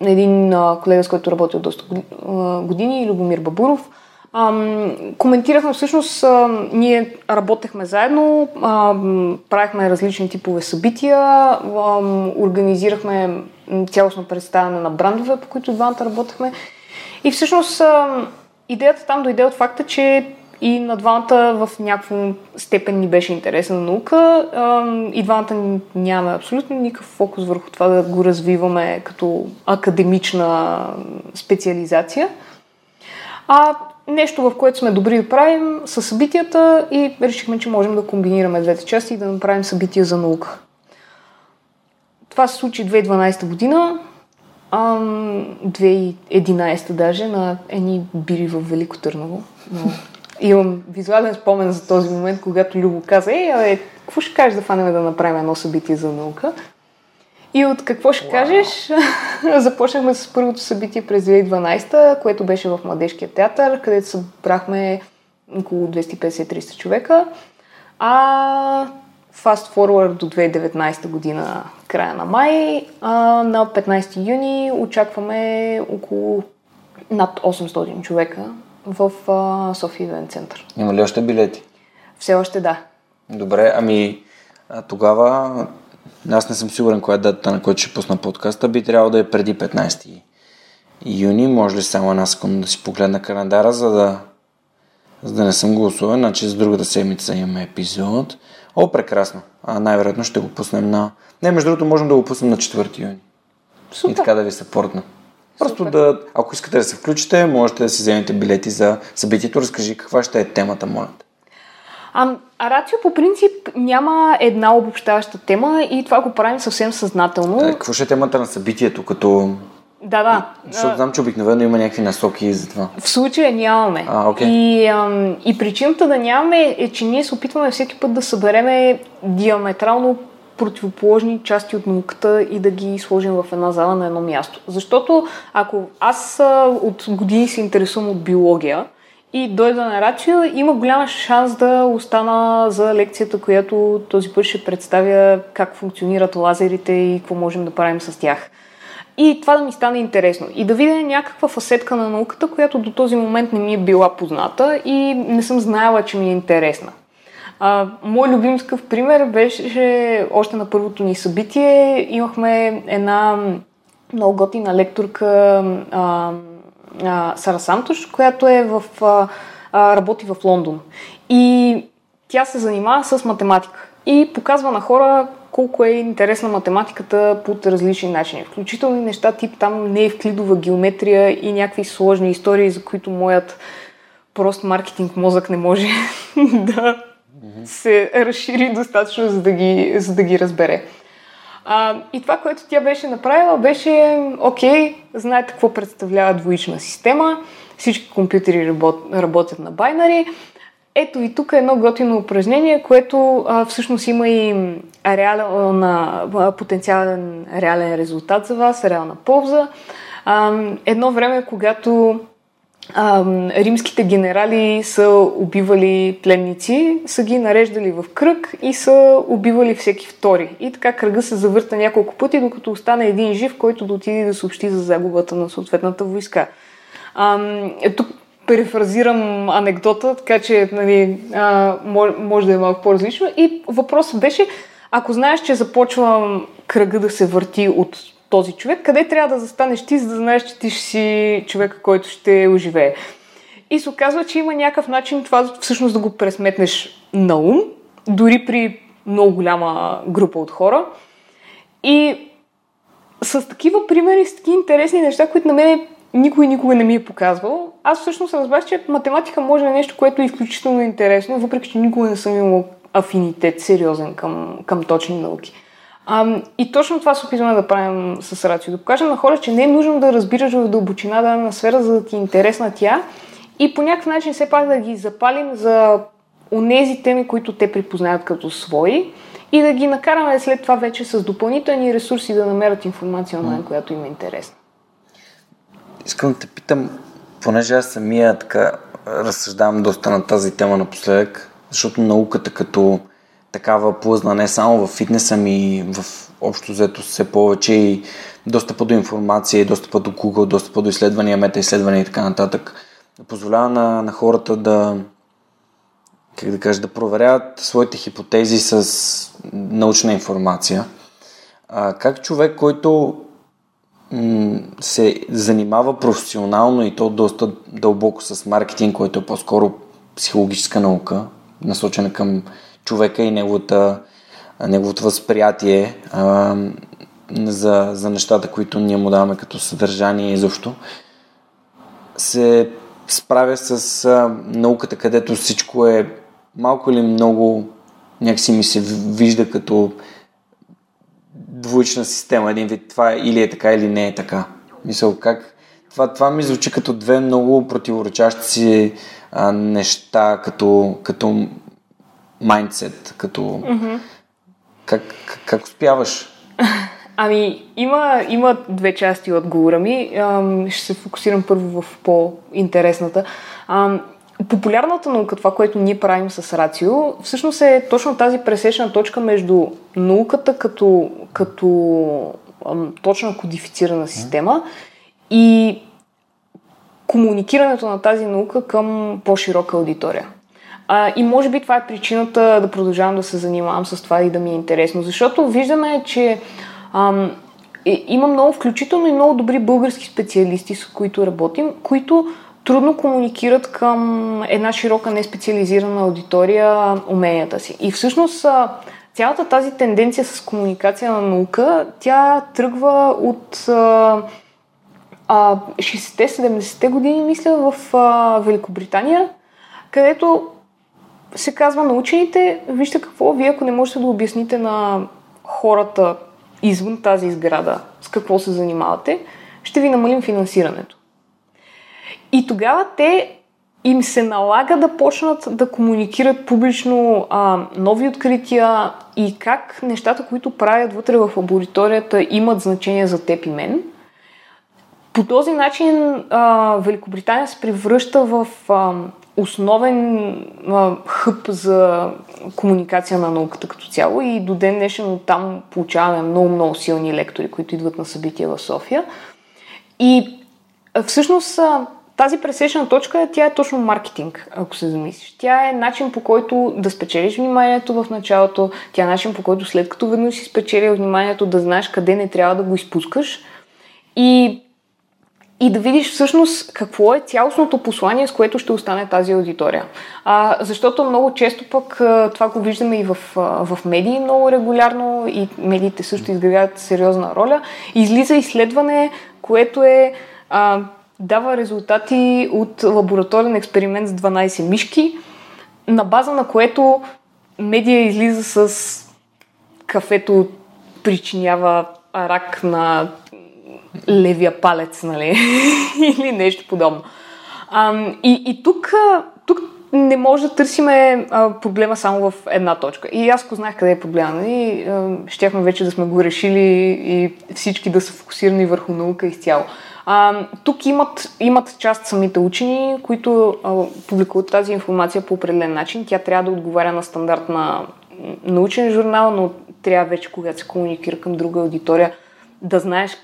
един колега, с който работил доста години, Любомир Бабуров. Коментирахме всъщност, ние работехме заедно, правихме различни типове събития, организирахме цялостно представяне на брандове, по които двамата работехме. И всъщност идеята там дойде от факта, че и на двамата в някаква степен ни беше интересна наука. И двамата нямаме абсолютно никакъв фокус върху това да го развиваме като академична специализация. а нещо, в което сме добри да правим са събитията и решихме, че можем да комбинираме двете части и да направим събития за наука. Това се случи 2012 година, 2011 даже, на едни бири в Велико Търново. Но имам визуален спомен за този момент, когато Любо каза, ей, абе, какво ще кажеш да фанеме да направим едно събитие за наука? И от какво ще wow. кажеш? <laughs> Започнахме с първото събитие през 2012, което беше в Младежкия театър, където събрахме около 250-300 човека. А fast forward до 2019 година, края на май, а, на 15 юни очакваме около над 800 човека в а, София Ивент Център. Има ли още билети? Все още да. Добре, ами а, тогава аз не съм сигурен коя е дата, на която ще пусна подкаста. Би трябвало да е преди 15 юни. Може ли само една секунда да си погледна календара, за да, за да не съм гласуван. Значи с другата седмица имаме епизод. О, прекрасно. А, най-вероятно ще го пуснем на... Не, между другото, можем да го пуснем на 4 юни. Супер. И така да ви съпортна. Просто Супер. да, ако искате да се включите, можете да си вземете билети за събитието. Разкажи каква ще е темата, моля. А, а Рацио по принцип няма една обобщаваща тема и това го правим съвсем съзнателно. Да, какво ще е темата на събитието, като... Да, да. Защото знам, че обикновено има някакви насоки за това. В случая нямаме. А, okay. и, ам, и причината да нямаме е, че ние се опитваме всеки път да събереме диаметрално противоположни части от науката и да ги сложим в една зала на едно място. Защото ако аз от години се интересувам от биология, и дойда на Рачио, има голяма шанс да остана за лекцията, която този път ще представя как функционират лазерите и какво можем да правим с тях. И това да ми стане интересно. И да видя някаква фасетка на науката, която до този момент не ми е била позната и не съм знаела, че ми е интересна. А, мой любим такъв пример беше още на първото ни събитие. Имахме една много готина лекторка, а, а, Сара Сантош, която е в, а, работи в Лондон. И тя се занимава с математика и показва на хора колко е интересна математиката по различни начини. Включително и неща тип там не е вклидова геометрия и някакви сложни истории, за които моят прост маркетинг мозък не може <laughs> да се разшири достатъчно, за да ги, за да ги разбере. А, и това, което тя беше направила, беше, окей, знаете какво представлява двоична система, всички компютри работ, работят на байнари. Ето и тук е едно готино упражнение, което а, всъщност има и реална, потенциален реален резултат за вас, реална полза. А, едно време, когато а, римските генерали са убивали пленници, са ги нареждали в кръг и са убивали всеки втори. И така кръга се завърта няколко пъти, докато остане един жив, който да отиде да съобщи за загубата на съответната войска. А, тук перефразирам анекдота, така че нали, а, може, да е малко по-различно. И въпросът беше, ако знаеш, че започва кръга да се върти от този човек, къде трябва да застанеш ти, за да знаеш, че ти ще си човека, който ще оживее. И се оказва, че има някакъв начин това всъщност да го пресметнеш на ум, дори при много голяма група от хора. И с такива примери, с такива интересни неща, които на мен никой никога не ми е показвал, аз всъщност разбрах, че математика може да е нещо, което е изключително интересно, въпреки че никога не съм имал афинитет сериозен към, към точни науки. А, и точно това се опитваме да правим с Рацио. Да покажем на хора, че не е нужно да разбираш в дълбочина дадена сфера, за да ти е интересна тя и по някакъв начин все пак да ги запалим за онези теми, които те припознават като свои и да ги накараме след това вече с допълнителни ресурси да намерят информация онлайн, която им е интересна. Искам да те питам, понеже аз самия така разсъждавам доста на тази тема напоследък, защото науката като такава плъзна не само в фитнеса ми, в общо взето все повече и достъпа до информация, достъпа до Google, достъпа до изследвания, метаизследвания и така нататък. Позволява на, на хората да, как да кажа, да проверяват своите хипотези с научна информация. А, как човек, който м- се занимава професионално и то доста дълбоко с маркетинг, който е по-скоро психологическа наука, насочена към човека и неговата, неговото възприятие а, за, за нещата, които ние му даваме като съдържание и защо, се справя с а, науката, където всичко е малко или много някакси ми се вижда като двоична система, един вид това или е така или не е така. Мисъл, как това, това ми звучи като две много противоречащи си а, неща, като, като майндсет, като mm-hmm. как, как, успяваш? <laughs> Ами, има, има две части от отговора ми. Ам, ще се фокусирам първо в по-интересната. Ам, популярната наука, това, което ние правим с Рацио, всъщност е точно тази пресечна точка между науката като, като ам, точна кодифицирана система и комуникирането на тази наука към по-широка аудитория. А, и може би това е причината да продължавам да се занимавам с това и да ми е интересно, защото виждаме, че ам, е, има много, включително и много добри български специалисти, с които работим, които трудно комуникират към една широка неспециализирана аудитория уменията си. И всъщност цялата тази тенденция с комуникация на наука, тя тръгва от 60-70-те години, мисля, в Великобритания, където се казва на учените, вижте какво, вие ако не можете да обясните на хората извън тази сграда с какво се занимавате, ще ви намалим финансирането. И тогава те им се налага да почнат да комуникират публично а, нови открития и как нещата, които правят вътре в лабораторията, имат значение за теб и мен. По този начин а, Великобритания се превръща в а, основен а, хъб за комуникация на науката като цяло и до ден днешен там получаваме много-много силни лектори, които идват на събития в София. И а, всъщност а, тази пресечна точка, тя е точно маркетинг, ако се замислиш. Тя е начин по който да спечелиш вниманието в началото, тя е начин по който след като веднъж си спечелил вниманието да знаеш къде не трябва да го изпускаш и, и да видиш всъщност какво е цялостното послание, с което ще остане тази аудитория. А, защото много често пък това го виждаме и в, в медии много регулярно и медиите също изгравяват сериозна роля. Излиза изследване, което е а, дава резултати от лабораторен експеримент с 12 мишки, на база на което медия излиза с кафето причинява рак на левия палец, нали? <laughs> Или нещо подобно. А, и, и тук, тук не може да търсиме проблема само в една точка. И аз го знаех къде е проблема. Нали? щяхме вече да сме го решили и всички да са фокусирани върху наука изцяло. А, тук имат, имат част самите учени, които а, публикуват тази информация по определен начин. Тя трябва да отговаря на стандарт на научен журнал, но трябва вече, когато се комуникира към друга аудитория, да знаеш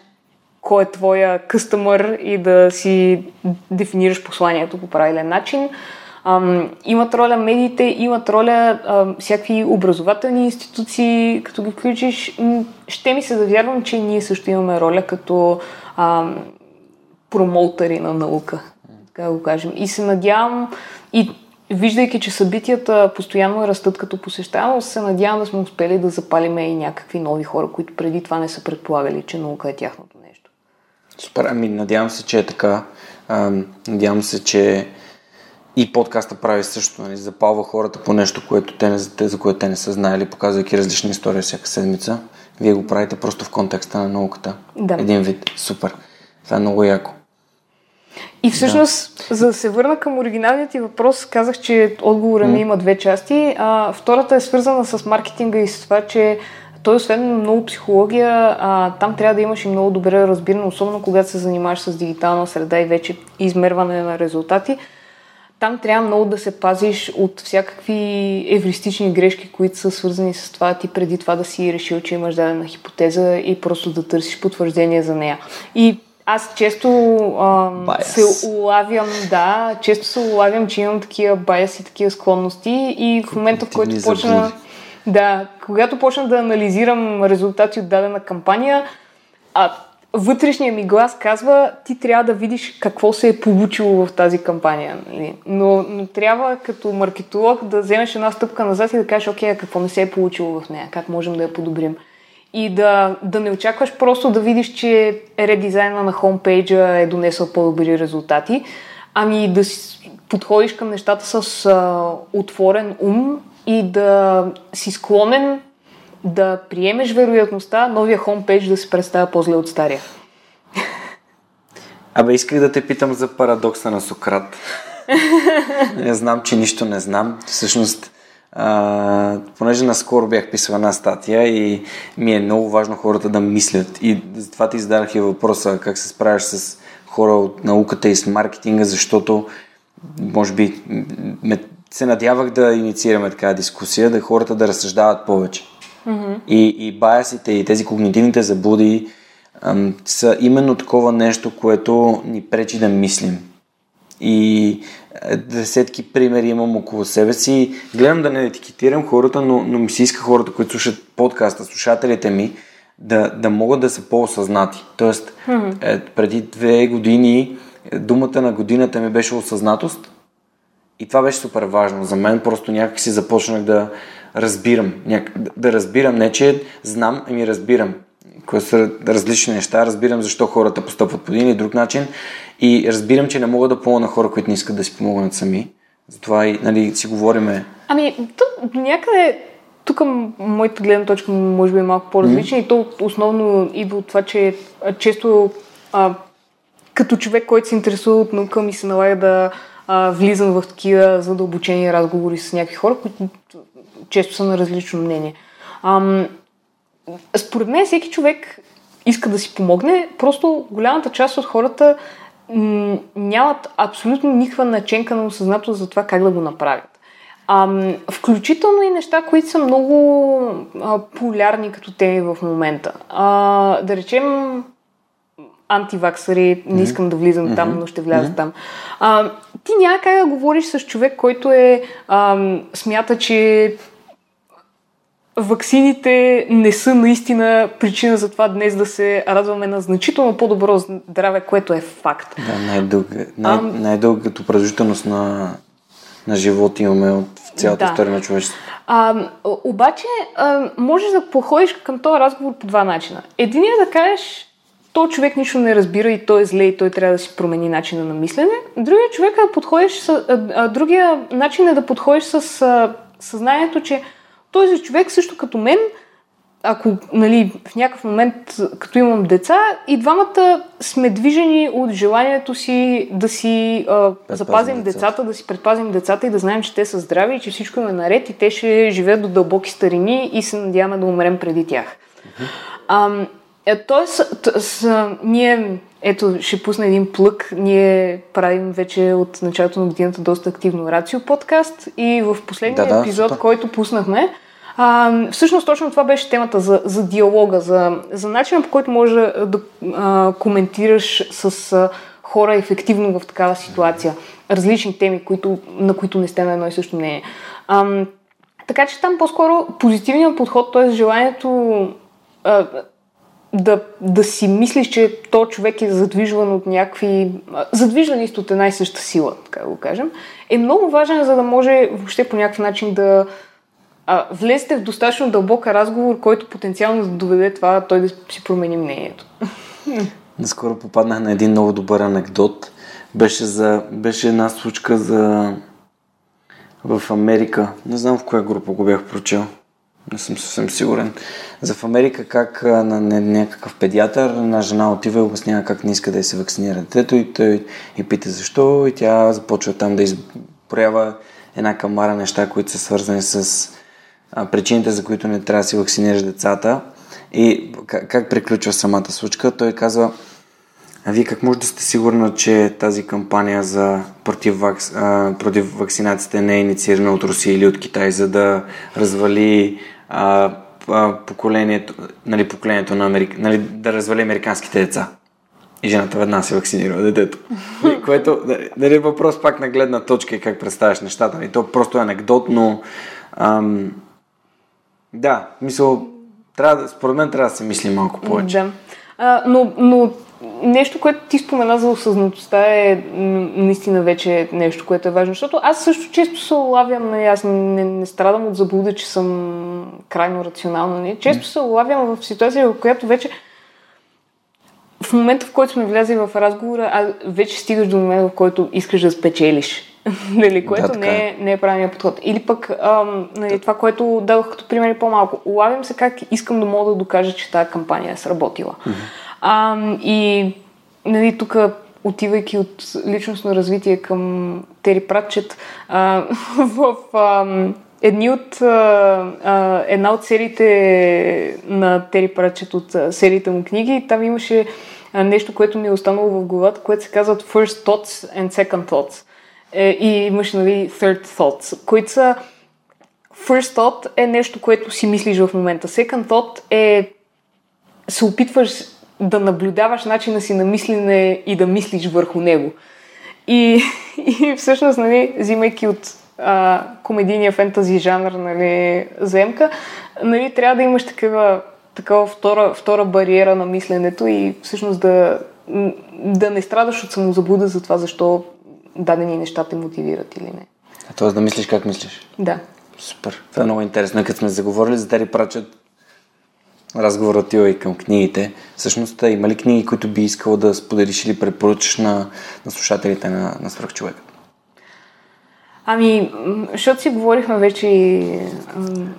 кой е твоя къстъмър и да си дефинираш посланието по правилен начин. Ам, имат роля медиите, имат роля ам, всякакви образователни институции, като ги включиш. Ще ми се да вярвам, че ние също имаме роля като ам, промоутъри на наука, така го кажем. И се надявам, и виждайки, че събитията постоянно растат като посещаемост, се надявам да сме успели да запалиме и някакви нови хора, които преди това не са предполагали, че наука е тяхното. Супер, ами надявам се, че е така. надявам се, че и подкаста прави също, нали, запалва хората по нещо, което те не, за което те не са знаели, показвайки различни истории всяка седмица. Вие го правите просто в контекста на науката. Да. Един вид. Супер. Това е много яко. И всъщност, да. за да се върна към оригиналният ти въпрос, казах, че отговора ми има две части. А, втората е свързана с маркетинга и с това, че той освен много психология, а, там трябва да имаш и много добре разбиране, особено когато се занимаваш с дигитална среда и вече измерване на резултати. Там трябва много да се пазиш от всякакви евристични грешки, които са свързани с това ти преди това да си решил, че имаш дадена хипотеза и просто да търсиш потвърждение за нея. И аз често а, се улавям, да, често се улавям, че имам такива баяси, такива склонности и в момента, в който почна... Да, когато почна да анализирам резултати от дадена кампания, а вътрешният ми глас казва, ти трябва да видиш какво се е получило в тази кампания. Нали? Но, но трябва като маркетолог да вземеш една стъпка назад и да кажеш, окей, какво не се е получило в нея, как можем да я подобрим и да, да не очакваш просто да видиш, че редизайна на хомпейджа е донесъл по-добри резултати, Ами да си подходиш към нещата с а, отворен ум и да си склонен да приемеш вероятността новия хомпейдж да се представя по-зле от стария. Абе, исках да те питам за парадокса на Сократ. не знам, че нищо не знам. Всъщност, а, понеже наскоро бях писал една статия и ми е много важно хората да мислят. И затова ти зададах и въпроса как се справяш с хора от науката и с маркетинга, защото може би ме, се надявах да инициираме така дискусия, да хората да разсъждават повече. Mm-hmm. И, и баясите и тези когнитивните заблуди ам, са именно такова нещо, което ни пречи да мислим. И десетки примери имам около себе си. Гледам да не етикетирам хората, но, но ми се иска хората, които слушат подкаста, слушателите ми, да, да могат да са по-осъзнати. Тоест, mm-hmm. е, преди две години думата на годината ми беше осъзнатост и това беше супер важно за мен. Просто някак си започнах да разбирам. Няк... Да разбирам, не че знам, ами разбирам. Кои са различни неща. Разбирам защо хората постъпват по един или друг начин и разбирам, че не мога да помогна хора, които не искат да си помогнат сами. Затова и нали, си говориме. Ами, тук някъде тук моята гледна точка може би е малко по-различна mm. и то основно идва от това, че често а, като човек, който се интересува от наука, ми се налага да а, влизам в такива задълбочени разговори с някакви хора, които често са на различно мнение. Ам, според мен всеки човек иска да си помогне, просто голямата част от хората нямат абсолютно никаква наченка на осъзнато за това как да го направят. Ам, включително и неща, които са много а, полярни като теми в момента. А, да речем антиваксари, не искам да влизам mm-hmm. там, но ще вляза mm-hmm. там. А, ти няма как да говориш с човек, който е а, смята, че ваксините не са наистина причина за това днес да се радваме на значително по-добро здраве, което е факт. Да, най-дълга, най- най-дългата продължителност на, на живот имаме от цялата да. история на човечеството. А, обаче, а, можеш да походиш към този разговор по два начина. Единият е да кажеш, то човек нищо не разбира и той е зле и той трябва да си промени начина на мислене. Другия човек е да подходиш с, а, а, другия начин е да подходиш с а, съзнанието, че този човек също като мен, ако нали, в някакъв момент, като имам деца, и двамата сме движени от желанието си да си а, запазим децата. децата, да си предпазим децата и да знаем, че те са здрави и че всичко е наред и те ще живеят до дълбоки старини и се надяваме да умрем преди тях. Uh-huh. А, е, тоест, т- ние, ето, ще пусна един плък. Ние правим вече от началото на годината доста активно Рацио подкаст и в последния да, да, епизод, супер. който пуснахме, а, всъщност точно това беше темата за, за диалога, за, за начина по който може да а, коментираш с а, хора ефективно в такава ситуация. Различни теми, които, на които не сте на едно и също мнение. А, така че там по-скоро позитивният подход, т.е. желанието а, да, да си мислиш, че то човек е задвижван от някакви... задвижван ист от една и съща сила, така да го кажем, е много важен, за да може въобще по някакъв начин да а, влезете в достатъчно дълбока разговор, който потенциално да доведе това той да си промени мнението. <laughs> Наскоро попаднах на един много добър анекдот. Беше, за, беше една случка за в Америка. Не знам в коя група го бях прочел не съм съвсем сигурен. За в Америка как на някакъв педиатър на жена отива и обяснява как не иска да се вакцинира детето и той и пита защо и тя започва там да изброява една камара неща, които са свързани с а, причините, за които не трябва да си вакцинираш децата. И как, как приключва самата случка? Той казва, а вие как може да сте сигурна, че тази кампания за против, вакс, а, против вакцинацията не е инициирана от Русия или от Китай, за да развали а, а, поколението, нали, поколението на Америка, нали, да развали американските деца. И жената веднага се вакцинира детето. <laughs> Което, нали, въпрос пак на гледна точка и как представяш нещата. И то просто е анекдот, но ам, да, мисъл, трябва, според мен трябва да се мисли малко повече. Да. А, но, но нещо, което ти спомена за осъзнатостта е наистина вече нещо, което е важно. Защото аз също често се улавям, нали, аз не, не страдам от заблуда, че съм крайно рационална. Не? Често се улавям в ситуация, в която вече в момента, в който сме влязли в разговора, а вече стигаш до момента, в който искаш да спечелиш. <laughs> нали, което да, не, е, не е правилният подход. Или пък ам, нали, това, което дадох като примери по-малко. Улавям се как искам да мога да докажа, че тази кампания е сработила. Mm-hmm. Ам, и нали, тук отивайки от личностно развитие към Тери Пратчет, а, <laughs> в а, едни от, а, а, една от сериите на Тери Пратчет от а, серията му книги, там имаше а, нещо, което ми е останало в главата, което се казва First Thoughts and Second Thoughts. Е, и имаше, нали, Third Thoughts, които са First Thought е нещо, което си мислиш в момента. Second Thought е се опитваш да наблюдаваш начина си на мислене и да мислиш върху него. И, <laughs> и всъщност, нали, взимайки от а, комедийния фентази жанр, нали, заемка, нали, трябва да имаш такава, такава втора, втора бариера на мисленето и всъщност да, да не страдаш от самозаблуда за това, защо дадени неща те мотивират или не. А т.е. да мислиш как мислиш? Да. Супер. Това е много интересно. Като сме заговорили за Тери Прачет, разговорът отива и към книгите. Всъщност, има ли книги, които би искал да споделиш или препоръчаш на, на слушателите на, на Свръхчовека? Ами, защото си говорихме вече и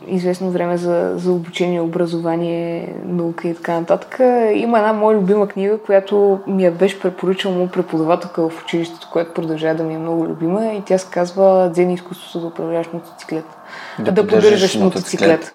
известно време за, за обучение, образование, наука и така нататък. Има една моя любима книга, която ми я беше препоръчал му преподавателка в училището, която продължава да ми е много любима и тя се казва Дзен изкуството да управляваш мотоциклет. Да, да поддържаш мотоциклет.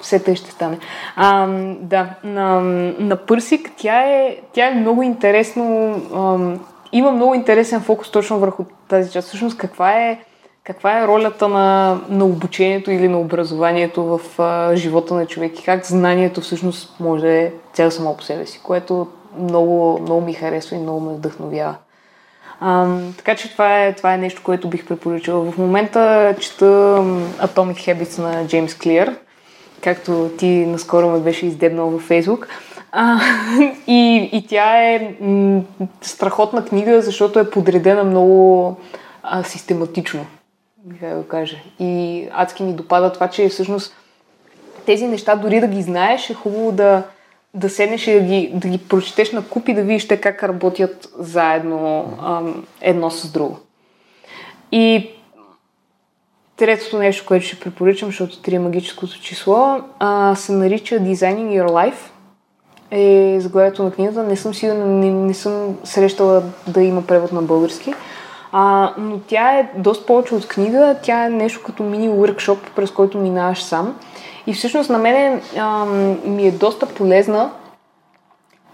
Все тъй ще стане. А, да, на, на Пърсик тя е, тя е много интересно. А, има много интересен фокус точно върху тази част. Всъщност, каква е каква е ролята на, на обучението или на образованието в а, живота на човек и как знанието всъщност може да е само по себе си, което много, много ми харесва и много ме вдъхновява. А, така че това е, това е нещо, което бих препоръчала. В момента чета Atomic Habits на Джеймс Клиер, както ти наскоро ме беше издебнал във Фейсбук. А, <laughs> и, и тя е м- страхотна книга, защото е подредена много а, систематично да го кажа. И адски ми допада това, че всъщност тези неща, дори да ги знаеш, е хубаво да, да седнеш и да ги, да ги прочетеш на куп и да видиш те как работят заедно ам, едно с друго. И третото нещо, което ще препоръчам, защото три е магическото число, а, се нарича Designing Your Life. Е заглавието на книгата. Не съм сигурна, не, не съм срещала да има превод на български. А, но тя е доста повече от книга, тя е нещо като мини workshop, през който минаваш сам. И всъщност на мен ми е доста полезна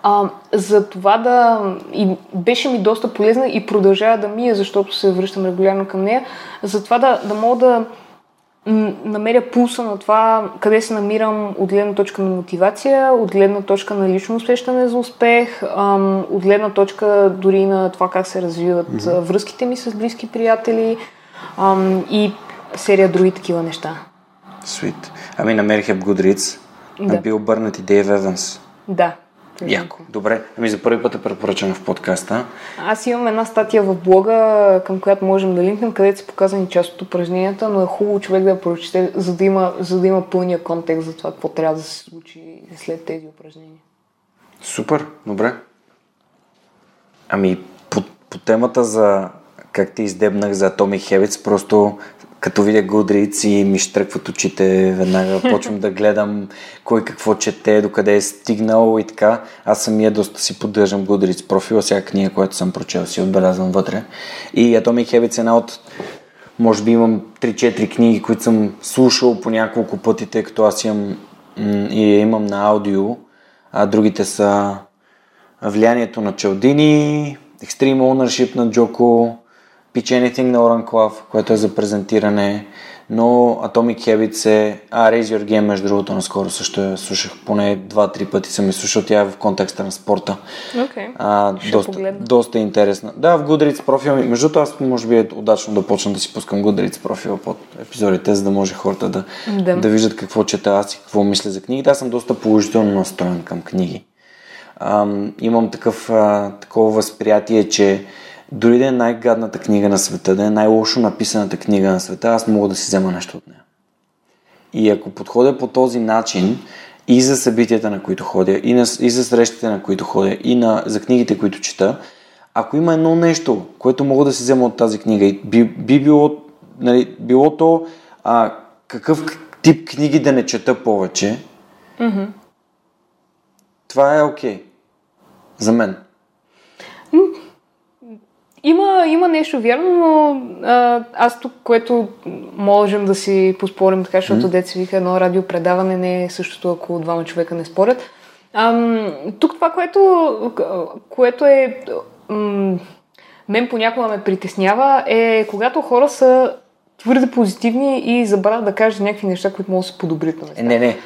а, за това да... И беше ми доста полезна и продължава да ми е, защото се връщам регулярно към нея, за това да, да мога да намеря пулса на това къде се намирам от гледна точка на мотивация, от гледна точка на лично усещане за успех, от гледна точка дори на това как се развиват mm-hmm. връзките ми с близки приятели и серия други такива неща. Свит. Ами намерих в Goodreads. Да. Бил Бърнат и Дейв Еванс. Да. Яко. Добре. Ами за първи път е препоръчам в подкаста. Аз имам една статия в блога, към която можем да линкнем, където са показани част от упражненията, но е хубаво човек да я прочете, за да има, за да има пълния контекст за това, какво трябва да се случи след тези упражнения. Супер, добре. Ами по, по темата за как те издебнах за Atomic Habits, просто като видя Goodreads и ми штръкват очите, веднага <laughs> почвам да гледам кой какво чете, докъде е стигнал и така. Аз самия доста си поддържам Goodreads профила, всяка книга, която съм прочел, си отбелязвам вътре. И Atomic Habits е една от може би имам 3-4 книги, които съм слушал по няколко пъти, тъй като аз имам и имам на аудио, а другите са Влиянието на Чалдини, Extreme Ownership на Джоко, Pitch Anything на Oran Club, което е за презентиране, но Atomic Habits е... А, Raise Your Game, между другото, наскоро също я слушах. Поне два-три пъти съм я слушал. Тя е в контекста на спорта. Okay. А, доста, доста интересна. Да, в Goodreads профил. Между другото, аз може би е удачно да почна да си пускам Goodreads профила под епизодите, за да може хората да, да. да виждат какво чета аз и какво мисля за книгите. Аз съм доста положително настроен към книги. Ам, имам такъв, а, такова възприятие, че дори да е най-гадната книга на света, да е най-лошо написаната книга на света, аз мога да си взема нещо от нея. И ако подходя по този начин и за събитията, на които ходя, и, на, и за срещите, на които ходя, и на, за книгите, които чета, ако има едно нещо, което мога да си взема от тази книга, би, би било, нали, било то а, какъв тип книги да не чета повече, Mm-hmm. това е окей. Okay. За мен. Има, има нещо вярно, но а, аз тук, което можем да си поспорим така, защото mm. деца вика едно радиопредаване не е същото, ако двама човека не спорят. Ам, тук това, което, което е м- мен понякога ме притеснява е когато хора са твърде позитивни и забравят да кажат някакви неща, които могат да се подобрят на места. Е, не, не.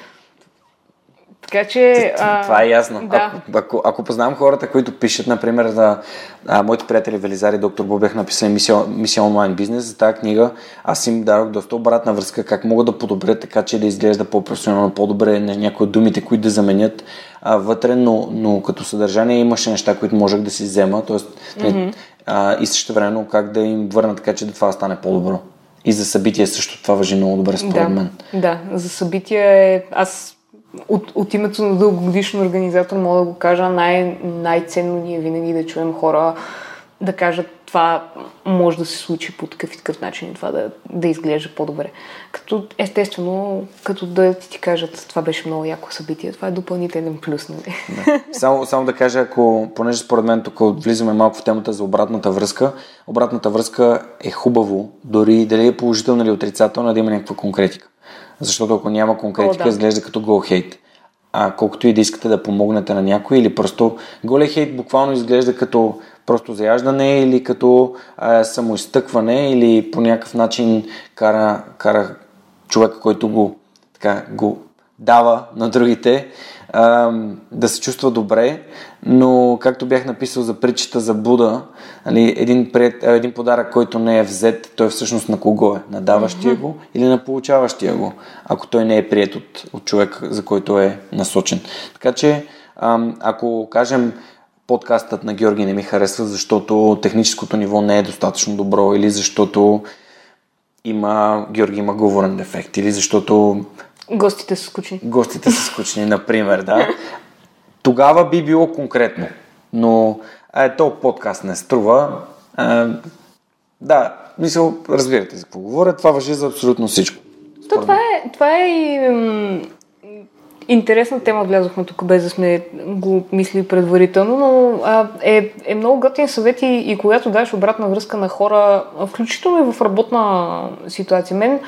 Така че... А, Това е ясно. Да. Ако, ако, ако познавам хората, които пишат, например, за а, моите приятели Велизар и доктор Бобех написали мисия, мисия онлайн бизнес, за тази книга аз им дадох доста обратна връзка, как могат да подобрят така, че да изглежда по-професионално, по-добре на някои от думите, които да заменят а, вътре, но, но като съдържание имаше неща, които можех да си взема, т.е. Mm-hmm. А, и също времено как да им върна така, че да това стане по-добро. И за събития също това въжи много добре според да, мен. Да, за събития е... Аз от, от името на дългогодишен организатор мога да го кажа, най- най-ценно ни е винаги да чуем хора да кажат това може да се случи по такъв и такъв начин това да, да изглежда по-добре. Като естествено, като да ти, кажат това беше много яко събитие, това е допълнителен плюс, нали? Да. Само, само да кажа, ако, понеже според мен тук влизаме малко в темата за обратната връзка, обратната връзка е хубаво, дори дали е положителна или отрицателна, да има някаква конкретика. Защото ако няма конкретика, О, да. изглежда като гол хейт. А колкото и да искате да помогнете на някой, или просто голия хейт буквално изглежда като просто заяждане или като а, самоизтъкване или по някакъв начин кара, кара човека, който го, така, го дава на другите, а, да се чувства добре, но както бях написал за притчата за Буда, нали, един, пред, един подарък, който не е взет, той всъщност на кого е? На даващия го или на получаващия го, ако той не е прият от, от човек, за който е насочен. Така че, а, ако кажем, подкастът на Георги не ми харесва, защото техническото ниво не е достатъчно добро или защото има, Георги има говорен дефект или защото Гостите са скучни. гостите са скучни, <laughs> например, да. Тогава би било конкретно. Но е, то подкаст не струва. А, да, мисъл, разбирате за какво говоря. Това въжи за абсолютно всичко. То, това, е, това е и интересна тема, влязохме тук без да сме го мислили предварително, но а, е, е много готин съвет и, и когато даш обратна връзка на хора, включително и в работна ситуация. Мен,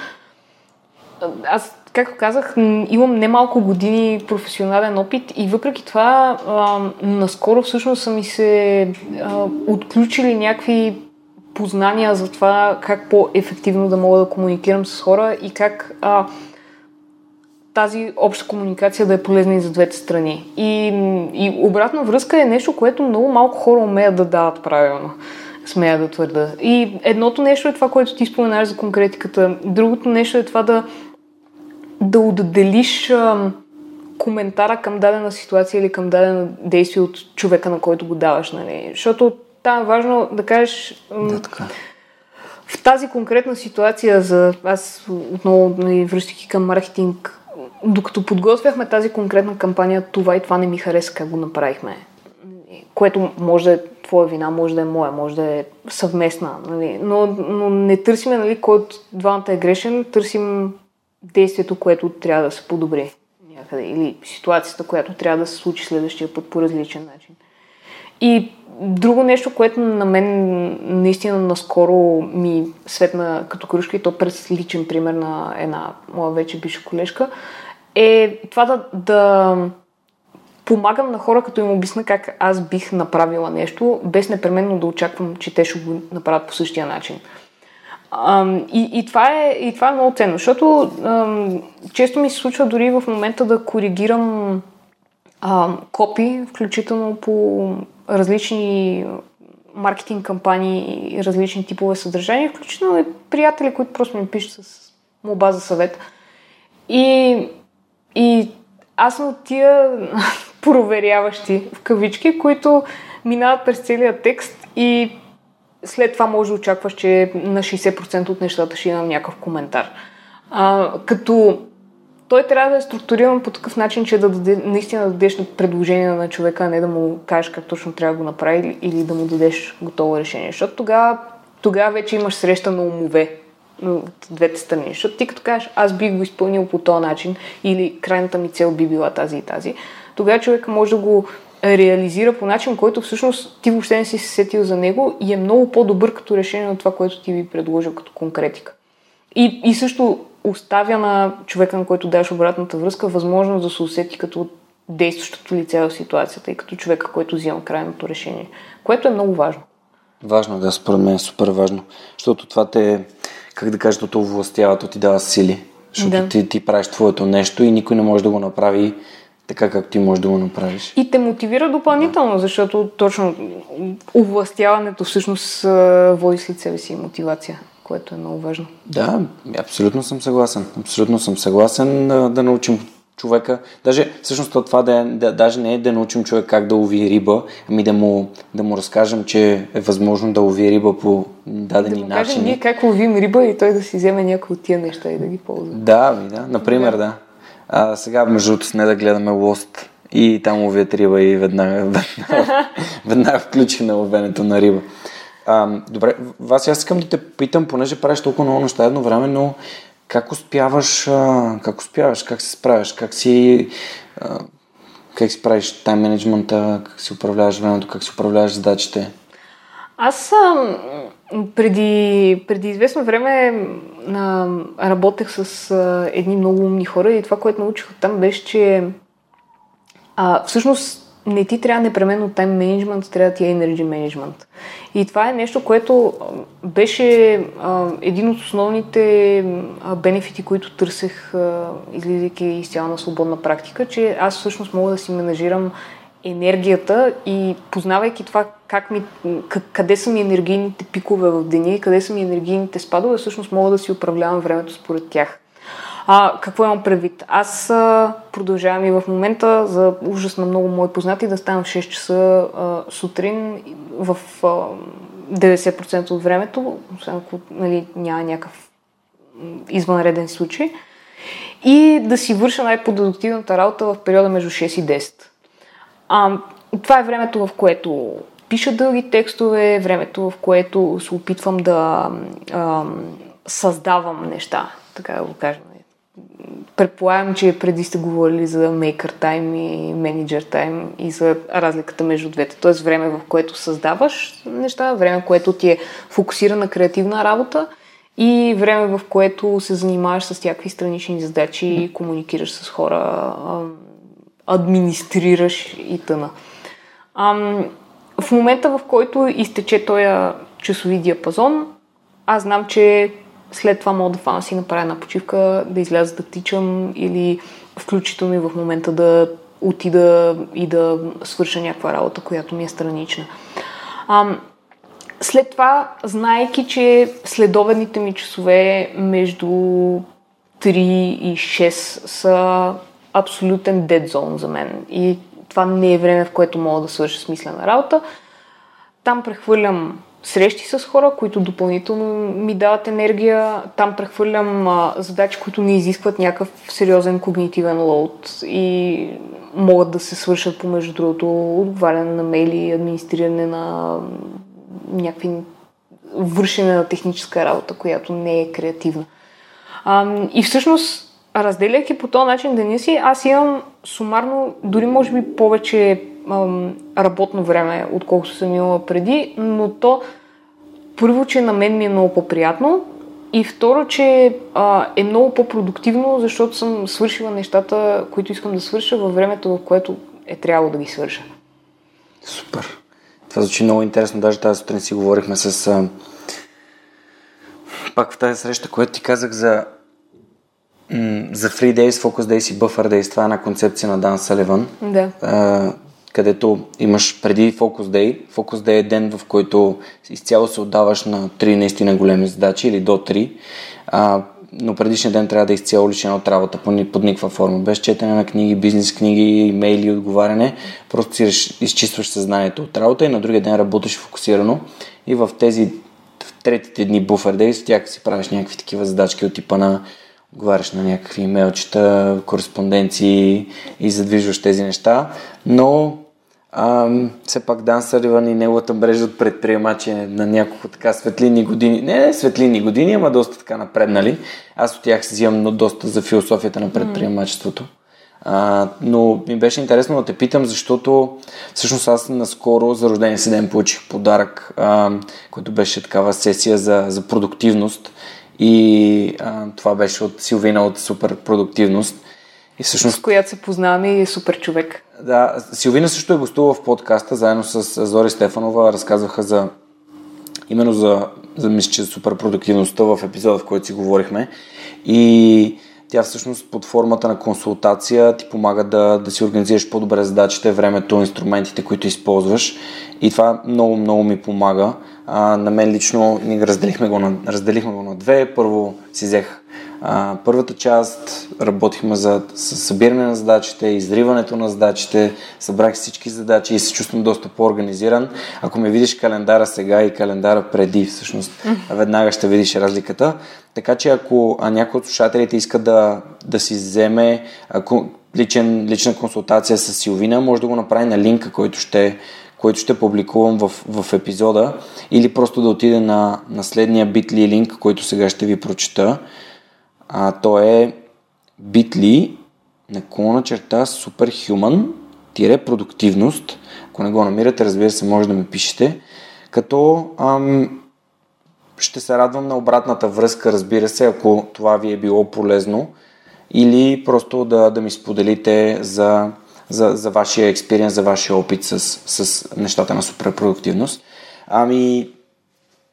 аз, както казах, имам немалко години професионален опит и въпреки това а, наскоро всъщност са ми се а, отключили някакви познания за това как по-ефективно да мога да комуникирам с хора и как а, тази обща комуникация да е полезна и за двете страни. И, и обратна връзка е нещо, което много малко хора умеят да дават правилно. Смея да твърда. И едното нещо е това, което ти споменаш за конкретиката. Другото нещо е това да, да отделиш а, коментара към дадена ситуация или към дадено действие от човека, на който го даваш. Нали? Защото там е важно да кажеш... Да, така. в тази конкретна ситуация за аз отново нали, връщайки към маркетинг, докато подготвяхме тази конкретна кампания, това и това не ми хареса как го направихме. Което може да е твоя вина, може да е моя, може да е съвместна. Нали? Но, но не търсиме нали, кой от двамата е грешен, търсим действието, което трябва да се подобри някъде. Или ситуацията, която трябва да се случи следващия път по различен начин. И друго нещо, което на мен наистина наскоро ми светна като кружка и то през личен пример на една моя вече бивша колежка, е това да, да помагам на хора, като им обясна как аз бих направила нещо, без непременно да очаквам, че те ще го направят по същия начин. Ам, и, и, това е, и това е много ценно, защото ам, често ми се случва дори в момента да коригирам а, копи, включително по различни маркетинг кампании и различни типове съдържания, включително и приятели, които просто ми пишат с молба за съвет. И, и аз съм от тия <laughs> проверяващи в кавички, които минават през целия текст и след това може да очакваш, че на 60% от нещата ще имам някакъв коментар. А, като той трябва да е структуриран по такъв начин, че да даде, наистина да дадеш предложение на човека, а не да му кажеш как точно трябва да го направи или да му дадеш готово решение. Защото тогава, тогава вече имаш среща на умове от двете страни. Защото ти като кажеш, аз бих го изпълнил по този начин или крайната ми цел би била тази и тази, тогава човек може да го реализира по начин, който всъщност ти въобще не си се сетил за него и е много по-добър като решение от това, което ти би предложил като конкретика. И, и също оставя на човека, на който даш обратната връзка, възможност да се усети като действащото лице в ситуацията и като човека, който взима крайното решение, което е много важно. Важно, да, според мен е супер важно, защото това те, как да кажа, то властява, то ти дава сили, защото да. ти, ти правиш твоето нещо и никой не може да го направи така, както ти можеш да го направиш. И те мотивира допълнително, да. защото точно овластяването всъщност води след себе си мотивация което е много важно. Да, абсолютно съм съгласен. Абсолютно съм съгласен да, да научим човека. Даже всъщност това да, да, даже не е да научим човек как да лови риба, ами да му, да му разкажем, че е възможно да лови риба по дадени да начини. Да ние как ловим риба и той да си вземе някои от тия неща и да ги ползва. Да, ми, да. Например, да. да. А, сега, между другото, сме да гледаме Лост и там ловят риба и веднага, <laughs> веднага, веднага включи на ловенето на риба. А, добре, вас аз искам да те питам, понеже правиш толкова много неща едно време, но как успяваш, как успяваш, как се справяш, как си, как си правиш тайм менеджмента, как си управляваш времето, как си управляваш задачите? Аз а, преди, преди известно време а, работех с а, едни много умни хора и това, което научих от там беше, че а, всъщност не ти трябва непременно тайм менеджмент, трябва ти е енерджи менеджмент. И това е нещо, което беше а, един от основните а, бенефити, които търсех, а, излизайки изцяло на свободна практика, че аз всъщност мога да си менажирам енергията и познавайки това как ми, къде са ми енергийните пикове в деня и къде са ми енергийните спадове, всъщност мога да си управлявам времето според тях. А, какво имам предвид? Аз а, продължавам и в момента за ужас на много мои познати да ставам в 6 часа а, сутрин в а, 90% от времето, освен ако нали, няма някакъв извънреден случай. И да си върша най-продуктивната работа в периода между 6 и 10. А, това е времето, в което пиша дълги текстове, времето, в което се опитвам да а, създавам неща, така да го кажем. Предполагам, че преди сте говорили за Maker Time и Manager Time и за разликата между двете. Тоест време, в което създаваш неща, време, в което ти е фокусирана креативна работа и време, в което се занимаваш с някакви странични задачи и комуникираш с хора, администрираш и тъна. В момента, в който изтече този часови диапазон, аз знам, че след това мога да фана си направя една почивка, да изляза да тичам или включително и в момента да отида и да свърша някаква работа, която ми е странична. А, след това, знаеки, че следоведните ми часове между 3 и 6 са абсолютен дед зон за мен и това не е време, в което мога да свърша смислена работа, там прехвърлям срещи с хора, които допълнително ми дават енергия. Там прехвърлям а, задачи, които не изискват някакъв сериозен когнитивен лоуд и могат да се свършат помежду другото отговаряне на мейли, администриране на някакви вършене на техническа работа, която не е креативна. А, и всъщност, разделяйки по този начин деня си, аз имам сумарно, дори може би повече работно време, отколкото съм имала преди, но то първо, че на мен ми е много по-приятно и второ, че а, е много по-продуктивно, защото съм свършила нещата, които искам да свърша във времето, в което е трябвало да ги свърша. Супер. Това звучи много интересно. Даже тази сутрин си говорихме с... А... Пак в тази среща, която ти казах за за Free Days, Focus Days и Buffer Days. Това е една концепция на Дан Саливан. Да където имаш преди Focus Day. Focus Day е ден, в който изцяло се отдаваш на три наистина големи задачи или до три. А, но предишния ден трябва да е изцяло лишен от работа по, под никаква форма. Без четене на книги, бизнес книги, имейли, отговаряне. Просто си изчистваш съзнанието от работа и на другия ден работиш фокусирано. И в тези в третите дни буфер дей, с тях си правиш някакви такива задачки от типа на отговаряш на някакви имейлчета, кореспонденции и задвижваш тези неща, но а, все пак Дан Сариван и неговата мрежа от предприемачи е на няколко така светлини години, не, не светлини години, ама доста така напреднали. Аз от тях си взимам но доста за философията на предприемачеството. А, но ми беше интересно да те питам, защото всъщност аз наскоро за рождения си ден получих подарък, а, който беше такава сесия за, за продуктивност и а, това беше от Силвина от Супер Продуктивност. И всъщност... С която се познаваме и е супер човек. Да, Силвина също е гостувала в подкаста, заедно с Зори Стефанова, разказваха за именно за, за мисля, че супер продуктивността в епизода, в който си говорихме. И тя всъщност под формата на консултация ти помага да, да си организираш по-добре задачите, времето, инструментите, които използваш. И това много, много ми помага. А, на мен лично ние разделихме го на, разделихме го на две. Първо си взех а, първата част, работихме за събиране на задачите, изриването на задачите, събрах всички задачи и се чувствам доста по-организиран. Ако ми видиш календара сега и календара преди, всъщност, веднага ще видиш разликата. Така че ако някой от слушателите иска да, да си вземе ако, личен, лична консултация с Силвина, може да го направи на линка, който ще, който ще публикувам в, в епизода или просто да отиде на, на следния bit.ly линк, който сега ще ви прочета. А, то е bit.ly наклона черта superhuman тире продуктивност. Ако не го намирате, разбира се, може да ми пишете. Като ам, ще се радвам на обратната връзка, разбира се, ако това ви е било полезно или просто да, да ми споделите за, за, за вашия експириенс, за вашия опит с, с нещата на суперпродуктивност. Ами,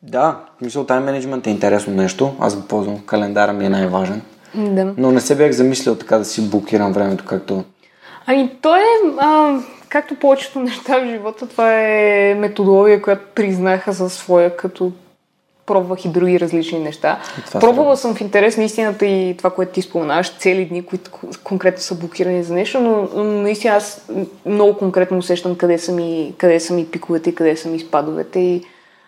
да, мисля, тайм менеджмент е интересно нещо. Аз го ползвам. Календара ми е най-важен. Да. Но не се бях замислил така да си блокирам времето, както... Ами, то е, а, както повечето <laughs> неща в живота, това е методология, която признаха за своя, като пробвах и други различни неща. Пробвала съм в интерес на истината и това, което ти споменаваш, цели дни, които конкретно са блокирани за нещо, но наистина аз много конкретно усещам къде са ми, къде са ми пиковете и къде са ми спадовете и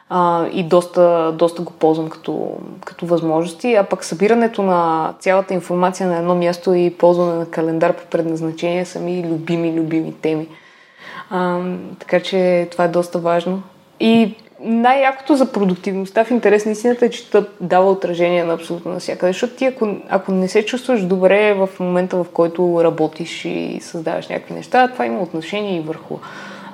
а, и доста, доста го ползвам като, като възможности, а пък събирането на цялата информация на едно място и ползване на календар по предназначение са ми любими, любими теми. А, така че това е доста важно. И най-якото за продуктивността в интерес на истината е, че дава отражение на абсолютно навсякъде. Защото ти, ако, ако не се чувстваш добре в момента, в който работиш и създаваш някакви неща, това има отношение и върху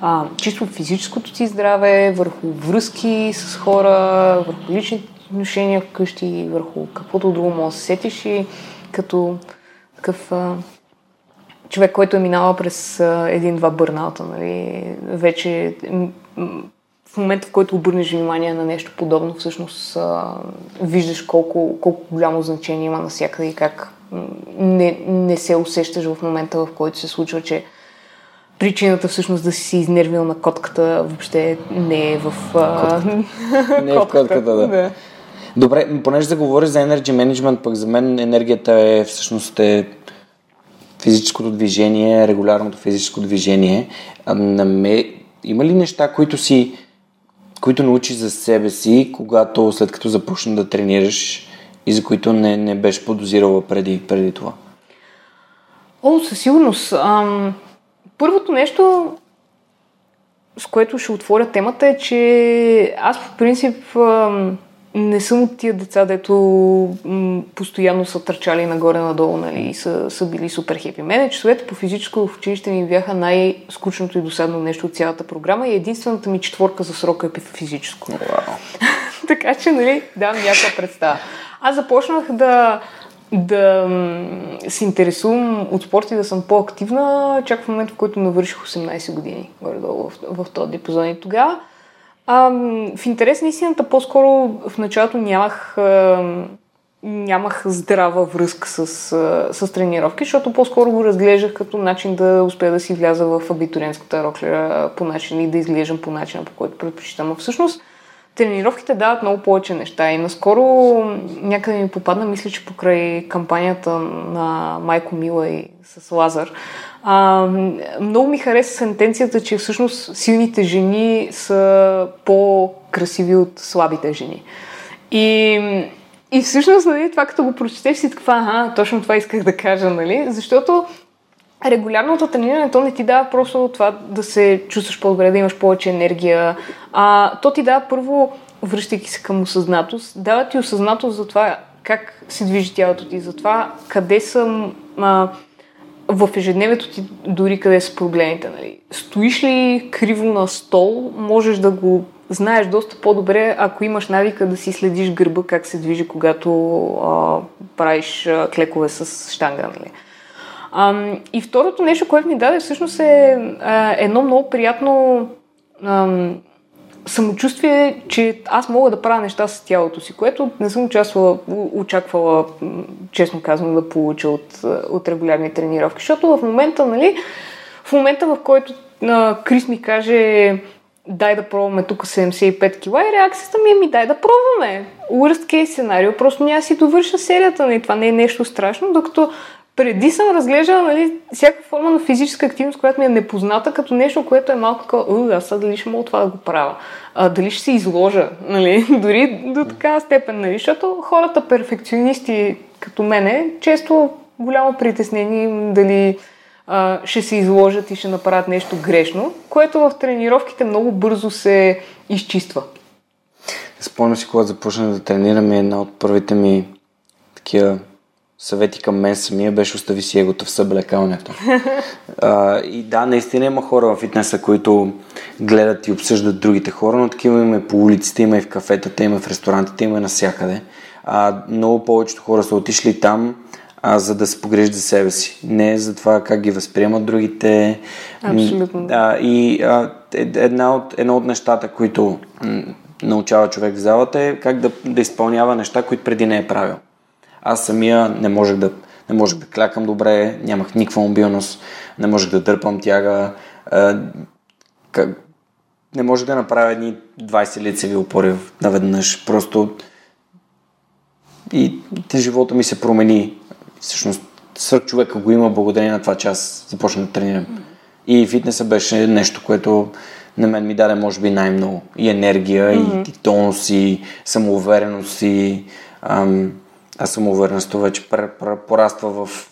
а, чисто физическото си здраве, върху връзки с хора, върху лични отношения вкъщи, върху каквото друго може да се сетиш и като такъв а, човек, който е минала през един-два бърната, нали, вече в момента, в който обърнеш внимание на нещо подобно, всъщност а, виждаш колко, колко голямо значение има навсякъде и как не, не се усещаш в момента, в който се случва, че причината всъщност да си изнервил на котката въобще не е в... <laughs> Не е в котката, да. да. Добре, понеже да говориш за Energy Management, пък за мен енергията е всъщност е физическото движение, регулярното физическо движение. А, на ме... Има ли неща, които си които научиш за себе си, когато след като започна да тренираш и за които не, не беше подозирала преди, преди това? О, със сигурност. Ам, Първото нещо, с което ще отворя темата е, че аз по принцип не съм от тия деца, дето постоянно са търчали нагоре-надолу нали, и са, са били супер хепи. Мене часовете по физическо в училище ми бяха най-скучното и досадно нещо от цялата програма и единствената ми четворка за срока е физическо. Wow. <laughs> така че, нали, давам някаква представа. Аз започнах да да се интересувам от спорт и да съм по-активна, чак в момента, в който навърших 18 години, горе-долу в, в този диапазон. И тогава, а, в интерес на истината, по-скоро в началото нямах, а, нямах здрава връзка с, с тренировки, защото по-скоро го разглеждах като начин да успея да си вляза в абитуренската роклера по начин и да изглеждам по начина, по който предпочитам. А всъщност, тренировките дават много повече неща. И наскоро някъде ми попадна, мисля, че покрай кампанията на Майко Мила и с Лазар, а, много ми хареса сентенцията, че всъщност силните жени са по-красиви от слабите жени. И, и всъщност, нали, това като го прочетеш си такова, ага, точно това исках да кажа, нали? Защото регулярното трениране, то не ти дава просто това да се чувстваш по-добре, да имаш повече енергия. А, то ти дава първо, връщайки се към осъзнатост, дава ти осъзнатост за това как се движи тялото ти, за това къде съм а, в ежедневието ти, дори къде са проблемите. Нали. Стоиш ли криво на стол, можеш да го знаеш доста по-добре, ако имаш навика да си следиш гърба как се движи, когато а, правиш а, клекове с штанга. Нали. А, и второто нещо, което ми даде всъщност е а, едно много приятно а, самочувствие, че аз мога да правя неща с тялото си, което не съм участвала, очаквала, честно казвам, да получа от, от регулярни тренировки. Защото в момента, нали, в момента в който а, Крис ми каже дай да пробваме тук 75 кила и реакцията ми е ми дай да пробваме. Worst case сценарио, просто няма си довърша серията, нали? това не е нещо страшно, докато преди съм разглеждала нали, всяка форма на физическа активност, която ми е непозната, като нещо, което е малко такова, аз сега дали ще мога това да го правя, а, дали ще се изложа, <laughs> нали, дори до такава степен, нали, защото хората перфекционисти като мене, често голямо притеснение дали а, ще се изложат и ще направят нещо грешно, което в тренировките много бързо се изчиства. Спомням си, когато започнах да тренираме, една от първите ми такива съвети към мен самия беше остави си егото в съблекалнето. а, и да, наистина има хора в фитнеса, които гледат и обсъждат другите хора, но такива има и по улиците, има и в кафетата, има и в ресторантите, има и навсякъде. А, много повечето хора са отишли там, а, за да се погрежат за себе си. Не за това как ги възприемат другите. Абсолютно. А, и а, е, една от, едно от нещата, които м, научава човек в залата е как да, да изпълнява неща, които преди не е правил. Аз самия не можех да, не можех да клякам добре, нямах никаква мобилност, не можех да дърпам тяга, а, как, не можех да направя едни 20 лицеви опори наведнъж. Просто и живота ми се промени. Всъщност, свърх човека го има благодарение на това, че аз започнах да тренирам. И фитнеса беше нещо, което на мен ми даде, може би, най-много. И енергия, mm-hmm. и, и тонус, и самоувереност, и ам, а самоувереността вече пораства в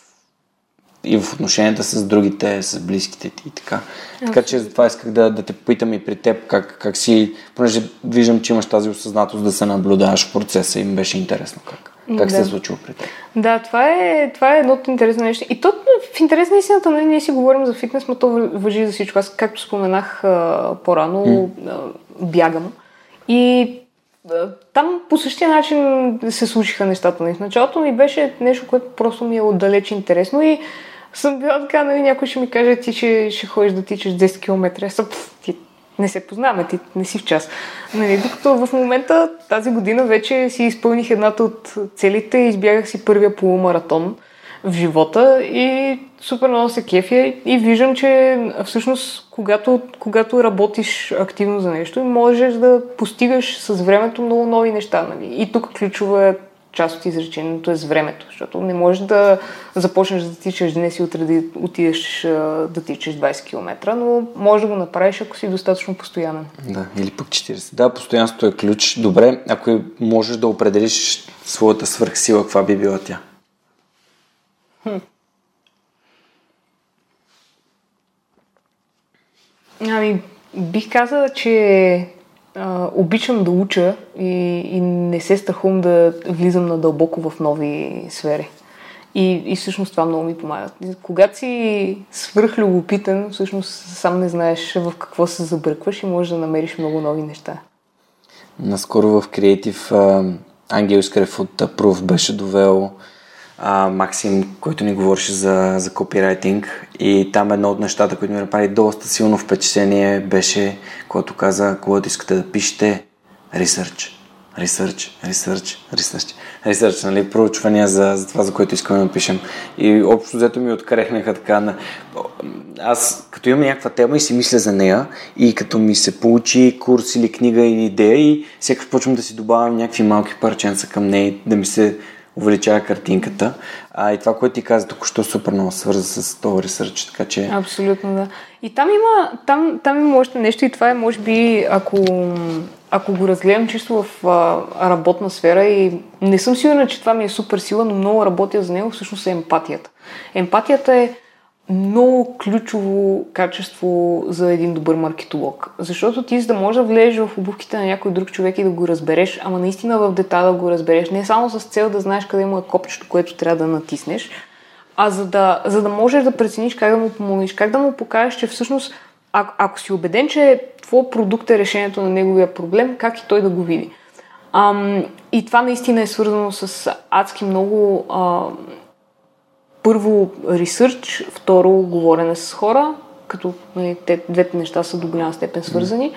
и в отношенията с другите, с близките ти и така. Okay. Така че затова исках да, да те попитам и при теб как, как си, понеже виждам, че имаш тази осъзнатост да се наблюдаваш в процеса и ми беше интересно как. Как да. се е случило при теб? Да, това е, това е едно от интересно нещо. И то в интерес на истината, нали, ние си говорим за фитнес, но то въжи за всичко. Аз, както споменах а, по-рано, mm. а, бягам. И там по същия начин се случиха нещата. В началото ми беше нещо, което просто ми е отдалеч интересно и съм била така, нали, някой ще ми каже, ти ще, ще ходиш да тичаш 10 км. Аз ти не се познаваме, ти не си в час. Нали, докато в момента тази година вече си изпълних едната от целите и избягах си първия полумаратон в живота и супер много се кефя и виждам, че всъщност когато, когато работиш активно за нещо, можеш да постигаш с времето много нови неща. Нали? И тук ключова е част от изречението е с времето, защото не можеш да започнеш да тичаш днес и утре да отидеш да тичаш 20 км, но можеш да го направиш, ако си достатъчно постоянен. Да, или пък 40. Да, постоянството е ключ. Добре, ако можеш да определиш своята свърхсила, каква би била тя? Хм. Ами, бих казала, че а, обичам да уча и, и не се страхувам да влизам надълбоко в нови сфери. И, и всъщност това много ми помага. Когато си свръхлюбопитен, всъщност сам не знаеш в какво се забъркваш и можеш да намериш много нови неща. Наскоро в Creative Ангел Искрев от Proof беше довел а, Максим, който ни говореше за, за копирайтинг и там едно от нещата, които ми направи доста силно впечатление беше, когато каза, когато искате да пишете, ресърч. Ресърч, ресърч, ресърч. Ресърч, нали, проучвания за, за това, за което искаме да пишем. И общо взето ми открехнаха така на... Аз като имам някаква тема и си мисля за нея и като ми се получи курс или книга или идея и всеки почвам да си добавям някакви малки парченца към нея, да ми се увеличава картинката. А и това, което ти каза току-що, супер много свърза с този ресърч, така че... Абсолютно, да. И там има, там, там има още нещо и това е, може би, ако ако го разгледам чисто в а, работна сфера и не съм сигурна, че това ми е супер сила, но много работя за него, всъщност е емпатията. Емпатията е много ключово качество за един добър маркетолог. Защото ти за да можеш да влезеш в обувките на някой друг човек и да го разбереш, ама наистина в детайл да го разбереш, не само с цел да знаеш къде има копчето, което трябва да натиснеш, а за да, за да можеш да прецениш как да му помогнеш, как да му покажеш, че всъщност, а, ако си убеден, че твой продукт е решението на неговия проблем, как и той да го види. Ам, и това наистина е свързано с адски много а, първо ресърч, второ говорене с хора, като нали, те, двете неща са до голяма степен свързани.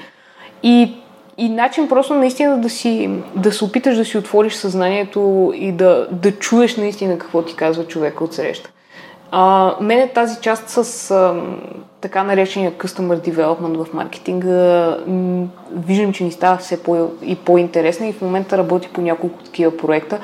И, и начин просто наистина да, си, да се опиташ да си отвориш съзнанието и да, да чуеш наистина какво ти казва човека от среща. А, мене тази част с а, така наречения Customer Development в маркетинга виждам, че ни става все по- и по-интересна и в момента работи по няколко такива проекта.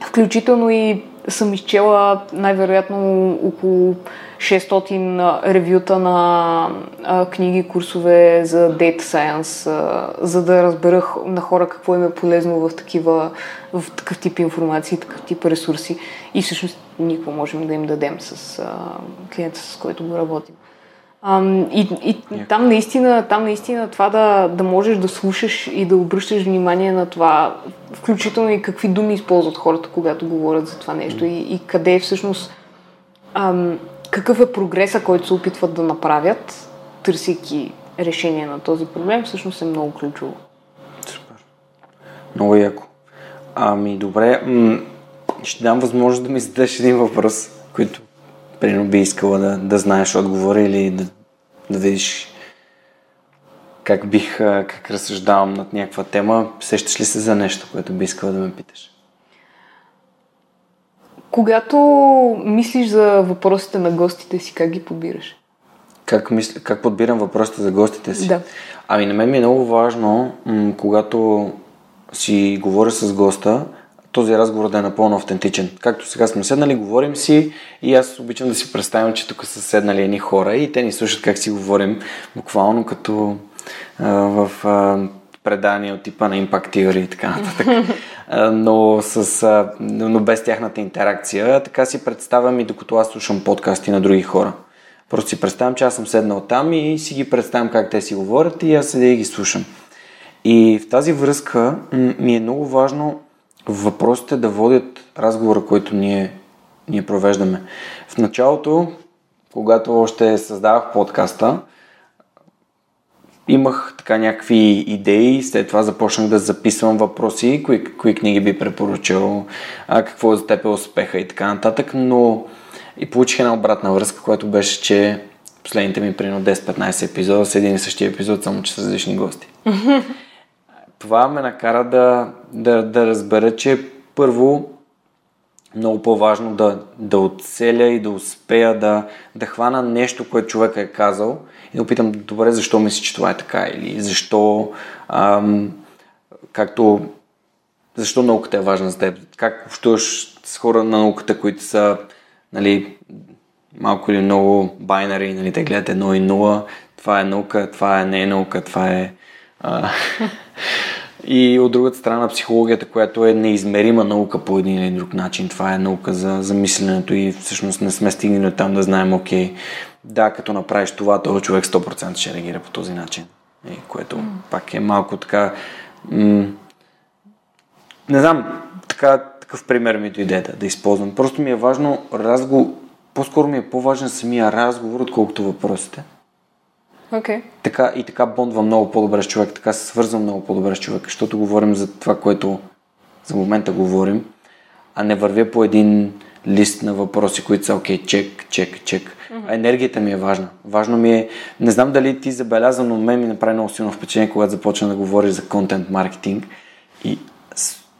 Включително и съм изчела най-вероятно около 600 ревюта на а, книги, курсове за Data Science, а, за да разбера на хора какво им е полезно в, такива, в такъв тип информации, такъв тип ресурси и всъщност ние какво можем да им дадем с а, клиента, с който го работим. И и yeah. там, наистина, там наистина това да, да можеш да слушаш и да обръщаш внимание на това, включително и какви думи използват хората, когато говорят за това нещо mm. и, и къде е всъщност um, какъв е прогреса, който се опитват да направят, търсейки решение на този проблем, всъщност е много ключово. Супер. Много яко. Ами, добре. М- ще дам възможност да ми зададеш един въпрос, който Примерно би искала да, да знаеш отговора или да, да видиш как бих, как разсъждавам над някаква тема. Сещаш ли се за нещо, което би искала да ме питаш? Когато мислиш за въпросите на гостите си, как ги подбираш? Как, мисля, как подбирам въпросите за гостите си? Да. Ами на мен ми е много важно, м- когато си говоря с госта, този разговор да е напълно автентичен. Както сега сме седнали, говорим си и аз обичам да си представям, че тук са седнали едни хора и те ни слушат как си говорим, буквално като а, в а, предания от типа на Impact Theory и така нататък. но, с, а, но без тяхната интеракция. Така си представям и докато аз слушам подкасти на други хора. Просто си представям, че аз съм седнал там и си ги представям как те си говорят и аз седя и ги слушам. И в тази връзка ми е много важно въпросите да водят разговора, който ние, ние провеждаме. В началото, когато още създавах подкаста, имах така някакви идеи, след това започнах да записвам въпроси, кои, кои книги би препоръчал, а, какво за теб е успеха и така нататък, но и получих една обратна връзка, която беше, че последните ми примерно 10-15 епизода с един и същия епизод, само че с различни гости. <laughs> това ме накара да, да, да разбера, че първо много по-важно да, да оцеля и да успея да, да хвана нещо, което човек е казал и да опитам, добре, защо мисли, че това е така? Или защо ам, както защо науката е важна за теб, как общуваш с хора на науката, които са нали, малко или много байнари, нали, те гледат едно и нула, това е наука, това е не е наука, това е а, <laughs> И от другата страна психологията, която е неизмерима наука по един или друг начин. Това е наука за, за мисленето и всъщност не сме стигнали там да знаем, окей, да, като направиш това, този човек 100% ще реагира по този начин. И, което mm. пак е малко така... М- не знам, така, такъв пример ми дойде да, да използвам. Просто ми е важно разговор, по-скоро ми е по-важен самия разговор, отколкото въпросите. Okay. Така, и така бондва много по-добре с човек, така се свързвам много по-добре с човек, защото говорим за това, което за момента говорим, а не вървя по един лист на въпроси, които са окей, okay, чек, чек, чек. Mm-hmm. А енергията ми е важна. Важно ми е, не знам дали ти забеляза, но мен ми направи много силно впечатление, когато започна да говориш за контент маркетинг и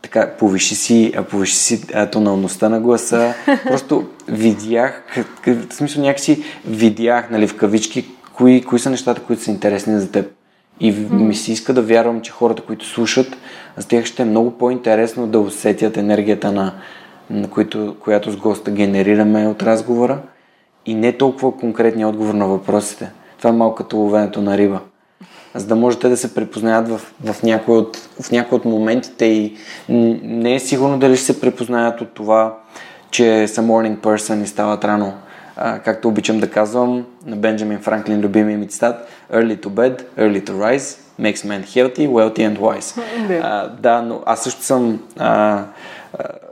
така, повиши си, повиши си тоналността на гласа. <laughs> Просто видях, в смисъл някакси видях, нали, в кавички, кои, кои са нещата, които са интересни за теб. И mm-hmm. ми се иска да вярвам, че хората, които слушат, за тях ще е много по-интересно да усетят енергията, на, на които, която с госта генерираме от разговора и не толкова конкретния отговор на въпросите. Това е малко като ловенето на риба. за да може те да се препознаят в, в, някои от, в някои от моментите и не е сигурно дали ще се препознаят от това, че са morning person и стават рано. А, както обичам да казвам на Бенджамин Франклин, любимия ми цитат, early to bed, early to rise, makes man healthy, wealthy and wise. <laughs> а, да, но аз също съм а,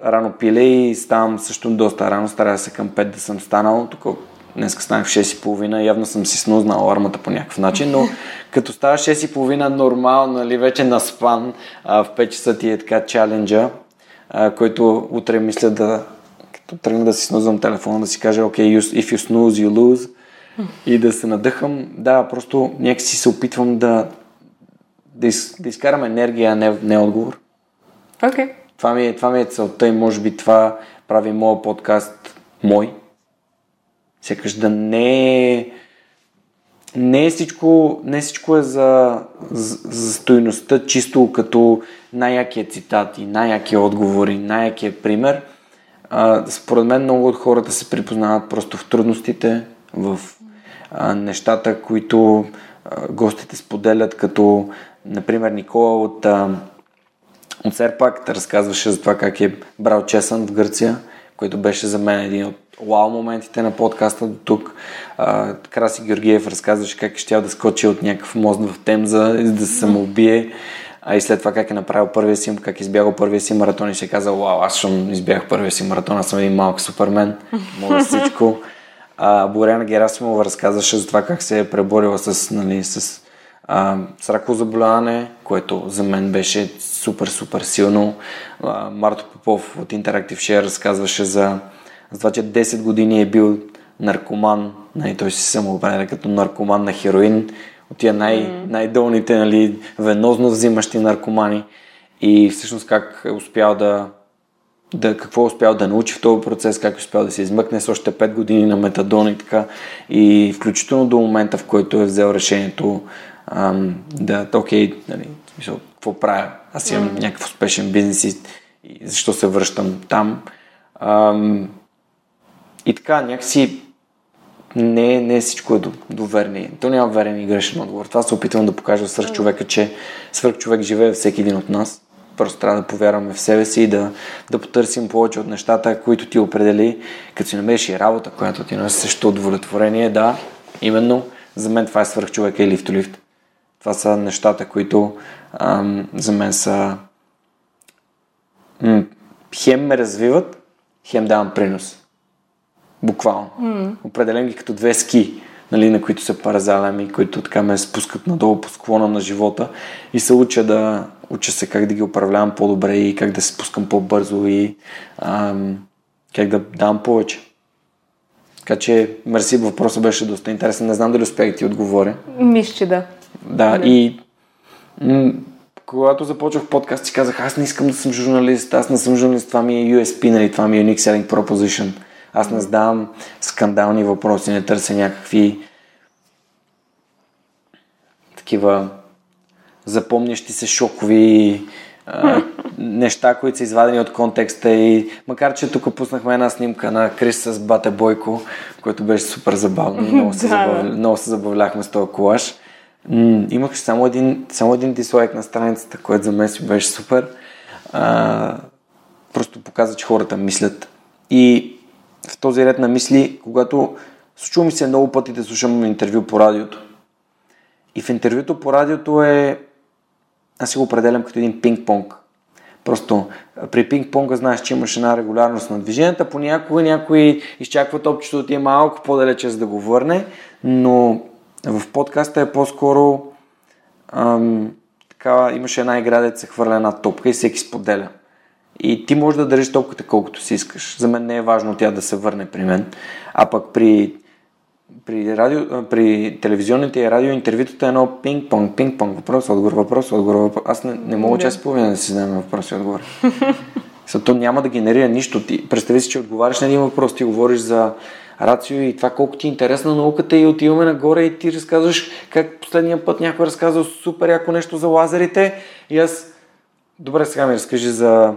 рано пиле и ставам също доста рано, старая се към 5 да съм станал, тук днес станах в 6.30, явно съм си снузнал армата по някакъв начин, но <laughs> като става 6.30 нормално, нали, вече на спан, а, в 5 часа ти е така чаленджа, а, който утре мисля да, тръгна да си снузвам телефона, да си кажа, okay, if you snooze, you lose, и да се надъхам. Да, просто някакси се опитвам да, да, из, да изкарам енергия, а не, не отговор. Okay. Това ми, е, това ми е целта и може би това прави моят подкаст мой. Сякаш да не е не е всичко, не всичко е за, за, за стоиността, чисто като най-якия цитат и най-якия отговор и най-якия пример. Според мен много от хората се припознават просто в трудностите, в а, нещата, които а, гостите споделят, като например Никола от а, от Серпак разказваше за това как е брал чесън в Гърция, който беше за мен един от вау моментите на подкаста до тук. А, Краси Георгиев разказваше как е щял да скочи от някакъв мост в Темза, да се самоубие. А и след това как е направил първия си, как избягал първия си маратон и си е казал, вау, аз съм избягах първия си маратон, аз съм един малък супермен, мога <laughs> всичко. А, Боряна Герасимова разказваше за това как се е преборила с, нали, с а, с заболяване, което за мен беше супер, супер силно. А, Марто Попов от Interactive Share разказваше за, за това, че 10 години е бил наркоман, нали, той си самоопределя като наркоман на хероин, от тия най- mm. най-долните, нали, венозно взимащи наркомани и всъщност как е успял да, да, какво е успял да научи в този процес, как е успял да се измъкне с още 5 години на метадон и така. И включително до момента, в който е взел решението ам, да, окей, нали, смисъл, какво правя? Аз имам mm. някакъв успешен бизнес и, и защо се връщам там. Ам, и така, някакси не, не всичко е доверни. То няма верен и грешен отговор. Това се опитвам да покажа свърх човека, че свърх човек живее всеки един от нас. Просто трябва да повярваме в себе си и да, да потърсим повече от нещата, които ти определи, като си намериш и работа, която ти носи също удовлетворение. Да, именно за мен това е свърх човека и лифт-лифт. Това са нещата, които ам, за мен са м- хем ме развиват, хем давам принос. Буквално. Mm. Определен ги като две ски, нали, на които се паразалям и които така ме спускат надолу по склона на живота и се уча да уча се как да ги управлявам по-добре и как да се спускам по-бързо и ам, как да давам повече. Така че, мерси, въпросът беше доста интересен. Не знам дали успях да ти отговоря. Мисля, че да. Да, да. и м- когато започвах подкаст, си казах, аз не искам да съм журналист, аз не съм журналист, това ми е USP, нали, това ми е Unique Selling Proposition. Аз не задавам скандални въпроси, не търся някакви такива запомнящи се шокови а, неща, които са извадени от контекста и макар, че тук пуснахме една снимка на Крис с Бате Бойко, което беше супер забавно и много се, <laughs> забав... много се забавляхме с този колаж. М- имах само един, само един дислайк на страницата, което за мен си беше супер. А, просто показва, че хората мислят. И в този ред на мисли, когато случва ми се много пъти да слушам интервю по радиото. И в интервюто по радиото е аз си го определям като един пинг-понг. Просто при пинг-понга знаеш, че имаш една регулярност на движенията, понякога някой изчаква топчето да ти е малко по-далече, за да го върне, но в подкаста е по-скоро ам, така, имаше една игра, да се хвърля една топка и всеки споделя. И ти можеш да държиш топката колкото си искаш. За мен не е важно тя да се върне при мен. А пък при, при, радио, при телевизионните и радио интервютата е едно пинг-понг, пинг-понг, въпрос, отговор, въпрос, отговор, въпрос. Аз не, не мога час и половина да си взема въпрос и отговор. <laughs> Защото няма да генерира нищо. Ти, представи си, че отговаряш на един въпрос, ти говориш за рацио и това колко ти е интересна науката и отиваме нагоре и ти разказваш как последния път някой разказал супер яко нещо за лазерите и аз добре сега ми разкажи за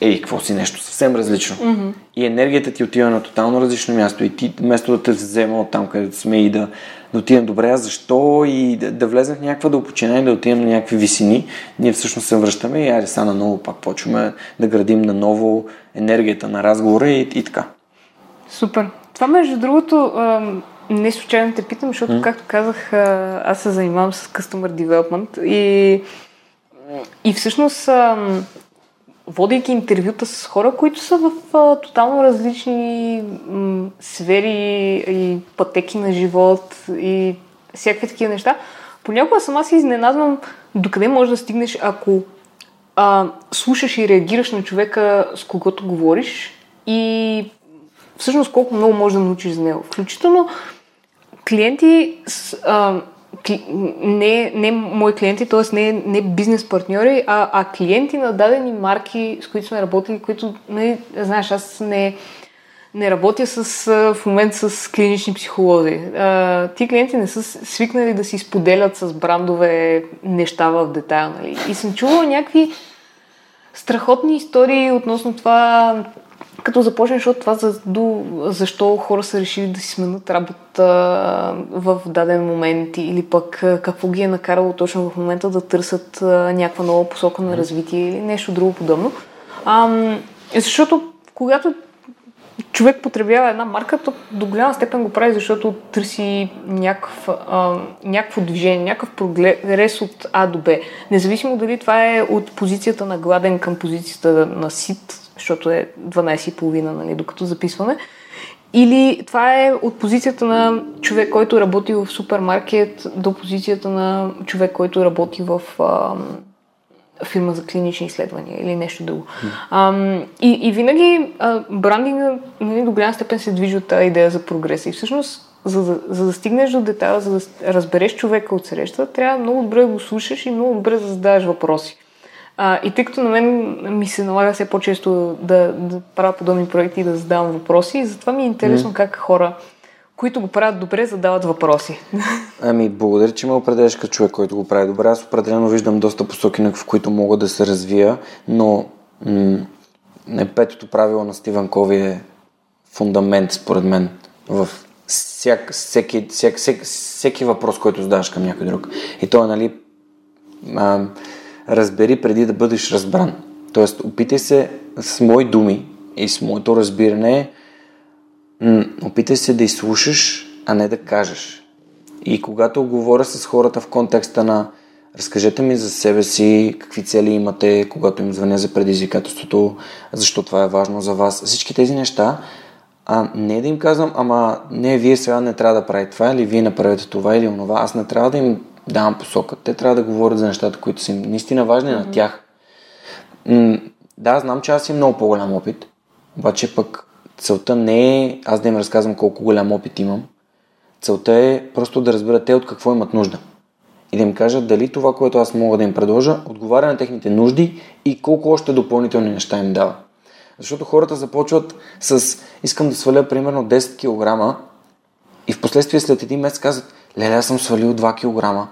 ей, какво си нещо съвсем различно. Mm-hmm. И енергията ти отива на тотално различно място и ти вместо да те взема от там, където сме и да, да отидем добре, а защо и да, да влезем в някаква дълбочина и да отидем на някакви висини, ние всъщност се връщаме и айде сега наново пак почваме да градим наново енергията на разговора и, и така. Супер. Това между другото, не случайно те питам, защото, mm. както казах, аз се занимавам с Customer Development и, и всъщност водейки интервюта с хора, които са в а, тотално различни м, сфери и пътеки на живот и всякакви такива неща, понякога сама се изненадвам докъде може да стигнеш, ако а, слушаш и реагираш на човека, с когото говориш и всъщност колко много можеш да научиш за него. Включително клиенти с, а, не, не мои клиенти, т.е. Не, не бизнес партньори, а, а клиенти на дадени марки, с които сме работили, които, не, знаеш, аз не, не работя с, в момента с клинични психолози. А, ти клиенти не са свикнали да си споделят с брандове неща в детайл. Нали? И съм чувала някакви страхотни истории относно това като започнеш от това за, до, защо хора са решили да си сменят работа в даден момент или пък какво ги е накарало точно в момента да търсят някаква нова посока на развитие или нещо друго подобно. А, защото когато човек потребява една марка, то до голяма степен го прави, защото търси някакъв, а, някакво движение, някакъв прогрес от А до Б. Независимо дали това е от позицията на гладен към позицията на сит, защото е 12.30, нали, докато записваме. Или това е от позицията на човек, който работи в супермаркет, до позицията на човек, който работи в а, фирма за клинични изследвания или нещо друго. А, и, и винаги а, брандинга нали, до голяма степен се движи от тази идея за прогреса. И всъщност, за, за, за да стигнеш до детайла, за да разбереш човека от среща, трябва много добре да го слушаш и много добре да задаваш въпроси. А, и тъй като на мен ми се налага все по-често да, да правя подобни проекти и да задавам въпроси, затова ми е интересно mm. как хора, които го правят добре, задават въпроси. <laughs> Ами, благодаря, че ме определяш като човек, който го прави добре. Аз определено виждам доста посоки, в които мога да се развия, но м- не петото правило на Стивен Кови е фундамент, според мен, в всяк, всеки, всяк, всеки, всеки въпрос, който задаваш към някой друг. И то е, нали, а, разбери преди да бъдеш разбран. Тоест, опитай се с мои думи и с моето разбиране, опитай се да изслушаш, а не да кажеш. И когато говоря с хората в контекста на разкажете ми за себе си, какви цели имате, когато им звъня за предизвикателството, защо това е важно за вас, всички тези неща, а не да им казвам, ама не, вие сега не трябва да правите това, или вие направете това или онова. Аз не трябва да им давам посока. Те трябва да говорят за нещата, които са наистина важни mm-hmm. на тях. М- да, знам, че аз имам много по-голям опит, обаче пък целта не е аз да им разказвам колко голям опит имам. Целта е просто да разберат те от какво имат нужда. И да им кажат дали това, което аз мога да им предложа, отговаря на техните нужди и колко още допълнителни неща им дава. Защото хората започват с искам да сваля примерно 10 кг и в последствие след един месец казват леле, аз съм свалил 2 кг.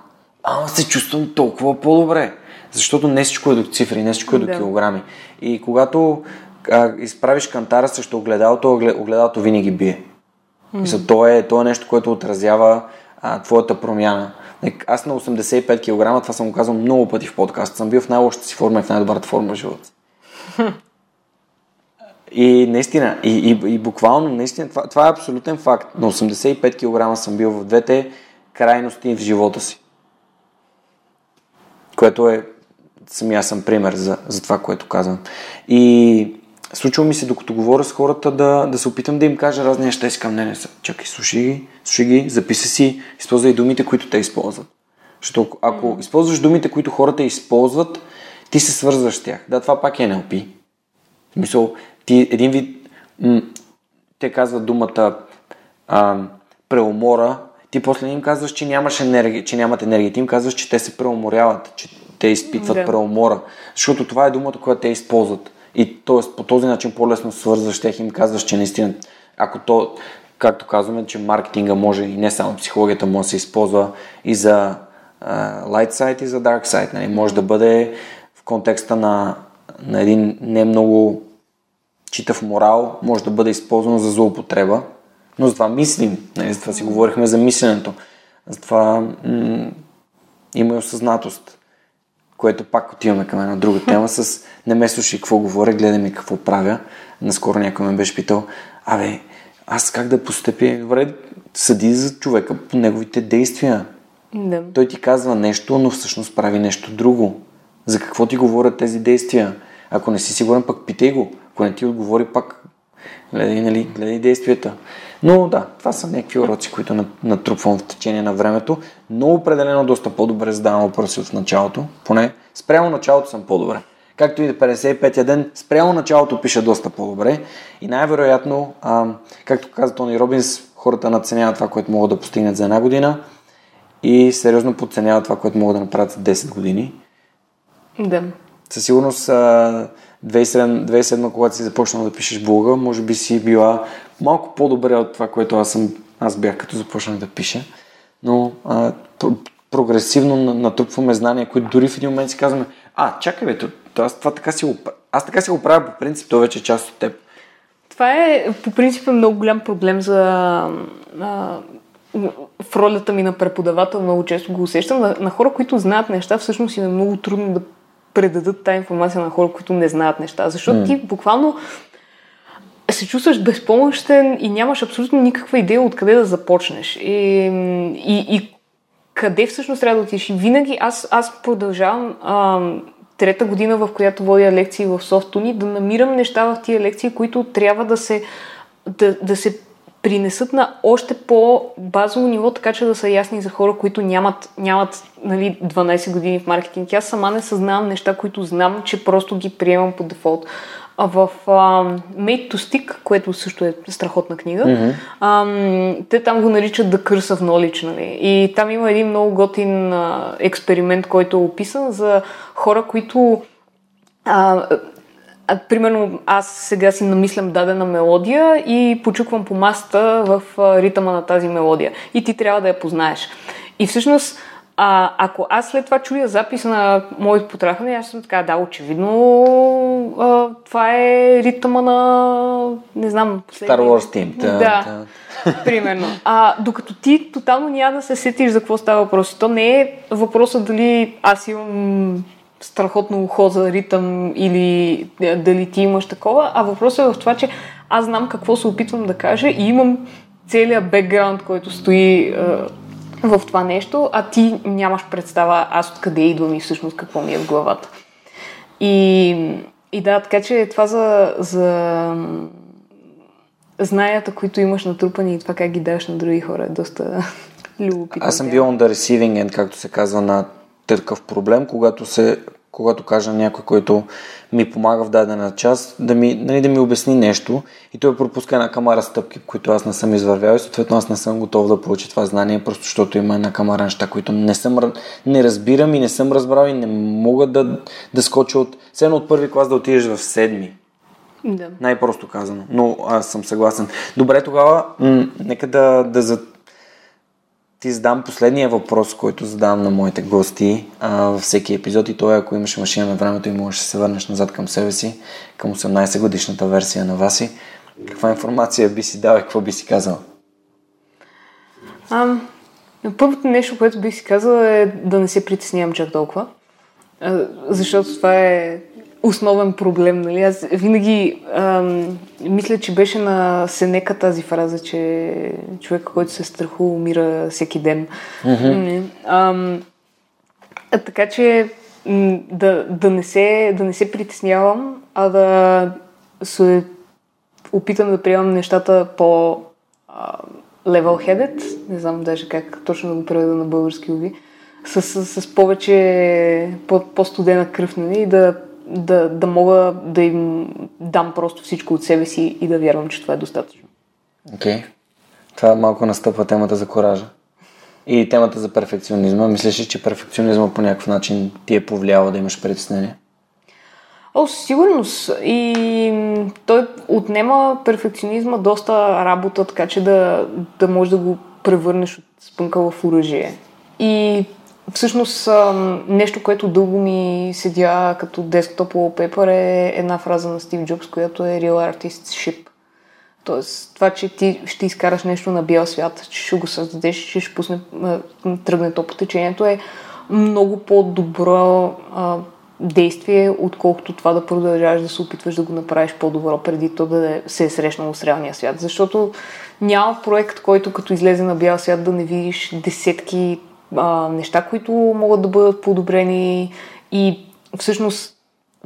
Ама се чувствам толкова по-добре. Защото не всичко е до цифри, не всичко е до да. килограми. И когато а, изправиш кантара срещу огледалото, огледалото винаги бие. Mm. Мисля, то, е, то е нещо, което отразява а, твоята промяна. Аз на 85 кг, това съм го казал много пъти в подкаст, съм бил в най-лошата си форма и в най-добрата форма в живота. <laughs> И наистина, и, и, и буквално, наистина, това, това е абсолютен факт. На 85 кг съм бил в двете крайности в живота си. Което е, самия съм пример за, за това, което казвам. И случва ми се, докато говоря с хората, да, да се опитам да им кажа разни неща и си към не, не, чакай, слушай ги, слушай ги, записи си, използвай думите, които те използват. Защото ако използваш думите, които хората използват, ти се свързваш с тях. Да, това пак е NLP. В смисъл, ти един вид, м- те казват думата а, преумора, ти после не им казваш, че нямаш енергия, че нямат енергия. Ти им казваш, че те се преуморяват, че те изпитват да. преумора. Защото това е думата, която те използват. И т.е. по този начин по-лесно свързваш тях и им казваш, че наистина, ако то, както казваме, че маркетинга може и не само психологията може да се използва и за uh, light side и за dark side. Нали? Може да бъде в контекста на на един не много читав морал може да бъде използвано за злоупотреба, но затова мислим. Не, затова си говорихме за мисленето. Затова м- има и осъзнатост, което пак отиваме към една друга тема с не ме слушай какво говоря, гледай ми какво правя. Наскоро някой ме беше питал, абе, аз как да постъпя? Добре, съди за човека по неговите действия. Да. Той ти казва нещо, но всъщност прави нещо друго. За какво ти говорят тези действия? Ако не си сигурен, пък питай го. Ако не ти отговори, пак гледай, нали, гледай действията. Но да, това са някакви уроци, които натрупвам в течение на времето, но определено доста по-добре задавам въпроси от началото. Поне спрямо началото съм по-добре. Както и да 55-я ден, спрямо началото пиша доста по-добре и най-вероятно, а, както каза Тони Робинс, хората надценяват това, което могат да постигнат за една година и сериозно подценяват това, което могат да направят за 10 години. Да. Със сигурност 2007, 2007 когато си започнал да пишеш блога, може би си била малко по-добре от това, което аз, съм, аз бях като започнах да пиша. Но а, прогресивно натрупваме знания, които дори в един момент си казваме, а, чакай бе, аз, това така си го, аз така си го правя по принцип, то вече е част от теб. Това е по принцип е много голям проблем за а, в ролята ми на преподавател много често го усещам. На, на хора, които знаят неща, всъщност им е много трудно да предадат тази информация на хора, които не знаят неща. Защото mm. ти буквално се чувстваш безпомощен и нямаш абсолютно никаква идея откъде да започнеш. И, и, и къде всъщност трябва да отидеш. И винаги аз, аз продължавам а, трета година, в която водя лекции в Софтуни, да намирам неща в тия лекции, които трябва да се, да, да се принесат на още по-базово ниво, така че да са ясни за хора, които нямат, нямат нали, 12 години в маркетинг. Аз сама не съзнавам неща, които знам, че просто ги приемам по дефолт. А в uh, Made to Stick, което също е страхотна книга, mm-hmm. uh, те там го наричат The Curse of Knowledge. Нали? И там има един много готин uh, експеримент, който е описан за хора, които uh, а, примерно аз сега си намислям дадена мелодия и почуквам по масата в а, ритъма на тази мелодия. И ти трябва да я познаеш. И всъщност, а, ако аз след това чуя запис на моето потрахане, аз съм така, да, очевидно а, това е ритъма на, не знам... Последния... Star Wars Team. Да, да. <laughs> примерно. А, докато ти тотално няма да се сетиш за какво става въпрос. То не е въпросът дали аз имам страхотно ухо за ритъм или е, дали ти имаш такова, а въпросът е в това, че аз знам какво се опитвам да кажа и имам целият бекграунд, който стои е, в това нещо, а ти нямаш представа аз откъде идвам и всъщност какво ми е в главата. И, и да, така че това за, за знанията, които имаш натрупани и това как ги даваш на други хора е доста <laughs> любопитно. Аз съм бил on the receiving end, както се казва, на такъв проблем, когато се когато кажа някой, който ми помага в дадена част, да ми, нали, да ми обясни нещо и той пропуска една камара стъпки, които аз не съм извървял и съответно аз не съм готов да получа това знание, просто защото има една камара неща, които не, съм, не разбирам и не съм разбрал и не мога да, да скоча от... Все от първи клас да отидеш в седми. Да. Най-просто казано. Но аз съм съгласен. Добре, тогава м- нека да, да, за, ти задам последния въпрос, който задавам на моите гости а, във всеки епизод и той е, ако имаш машина на времето и можеш да се върнеш назад към себе си, към 18 годишната версия на Васи, каква информация би си дал и какво би си казал? А, първото нещо, което би си казала е да не се притеснявам чак толкова, а, защото това е основен проблем. Нали? Аз винаги ам, мисля, че беше на Сенека тази фраза, че човек, който се страхува, умира всеки ден. Mm-hmm. Ам, а, така че да, да, не се, да не се притеснявам, а да се опитам да приемам нещата по level-headed, не знам даже как точно да го преведа на български уви, с, с, с повече по, по-студена кръв, нали, и да да, да мога да им дам просто всичко от себе си и да вярвам, че това е достатъчно. Окей. Okay. Това малко настъпва темата за коража. И темата за перфекционизма. Мислиш ли, че перфекционизма по някакъв начин ти е повлиял да имаш притеснение? О, със сигурност. И той отнема перфекционизма доста работа, така че да, да можеш да го превърнеш от спънка в оръжие. И всъщност нещо, което дълго ми седя като десктоп wallpaper е една фраза на Стив Джобс, която е Real Artist Ship. Тоест, това, че ти ще изкараш нещо на бял свят, че ще го създадеш, че ще пусне, тръгне то по течението, е много по-добро а, действие, отколкото това да продължаваш да се опитваш да го направиш по-добро преди то да се е срещнало с реалния свят. Защото няма проект, който като излезе на бял свят да не видиш десетки а, неща, които могат да бъдат подобрени. И всъщност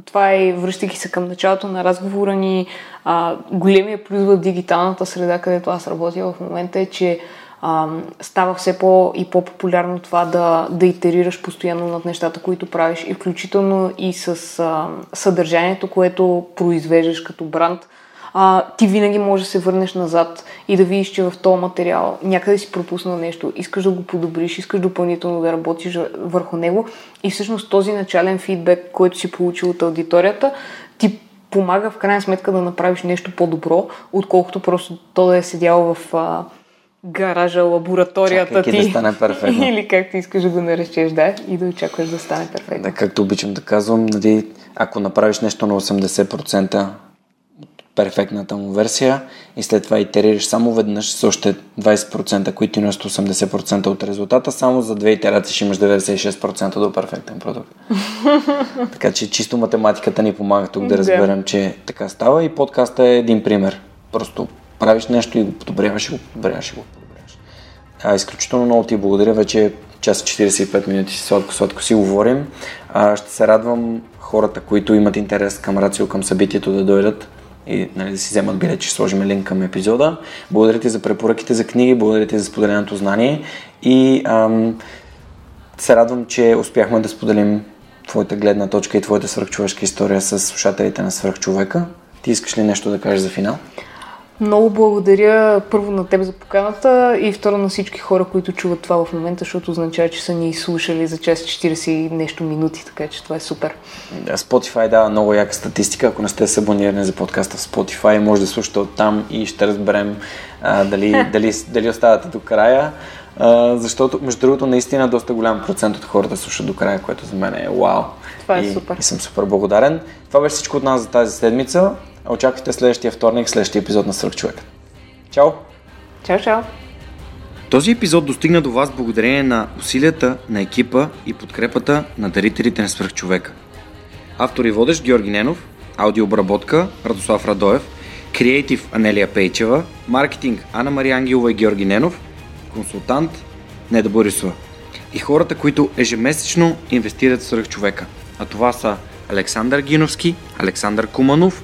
това е, връщайки се към началото на разговора ни, а, големия плюс в дигиталната среда, където аз работя в момента е, че а, става все по- и по-популярно това да, да итерираш постоянно над нещата, които правиш и включително и с а, съдържанието, което произвеждаш като бранд а, ти винаги можеш да се върнеш назад и да видиш, че в този материал някъде си пропуснал нещо, искаш да го подобриш, искаш допълнително да работиш върху него и всъщност този начален фидбек, който си получил от аудиторията, ти помага в крайна сметка да направиш нещо по-добро, отколкото просто то да е седяло в а, гаража, лабораторията Чакайки ти. да стане перфектно. <laughs> Или както искаш да го наречеш, да, и да очакваш да стане перфектно. Да, както обичам да казвам, нали, ако направиш нещо на 80%, перфектната му версия и след това итерираш само веднъж с още 20%, които носят 80% от резултата, само за две итерации ще имаш 96% до перфектен продукт. <laughs> така че чисто математиката ни помага тук да разберем, че така става и подкаста е един пример. Просто правиш нещо и го подобряваш и го подобряваш и го подобряваш. А, изключително много ти благодаря, вече час 45 минути сладко-сладко си говорим. А, ще се радвам хората, които имат интерес към Рацио, към събитието да дойдат и нали, да си вземат билет, ще сложим линк към епизода. Благодаря ти за препоръките за книги, благодаря ти за споделеното знание и ам, се радвам, че успяхме да споделим твоята гледна точка и твоята свръхчовешка история с слушателите на свръхчовека. Ти искаш ли нещо да кажеш за финал? Много благодаря първо на теб за поканата и второ на всички хора, които чуват това в момента, защото означава, че са ни слушали за час 40 и нещо минути, така че това е супер. Spotify дава много яка статистика. Ако не сте се абонирани за подкаста в Spotify, може да слушате оттам и ще разберем а, дали, <laughs> дали, дали оставате до края. А, защото, между другото, наистина доста голям процент от хората слушат до края, което за мен е вау. Това е и, супер. И съм супер благодарен. Това беше всичко от нас за тази седмица. Очаквайте следващия вторник, следващия епизод на Сръх човек. Чао! Чао, чао! Този епизод достигна до вас благодарение на усилията на екипа и подкрепата на дарителите на свръхчовека. Автор и водещ Георги Ненов, аудиообработка Радослав Радоев, креатив Анелия Пейчева, маркетинг Ана Мария Ангелова и Георги Ненов, консултант Неда Борисова. И хората, които ежемесечно инвестират в свръхчовека. А това са Александър Гиновски, Александър Куманов,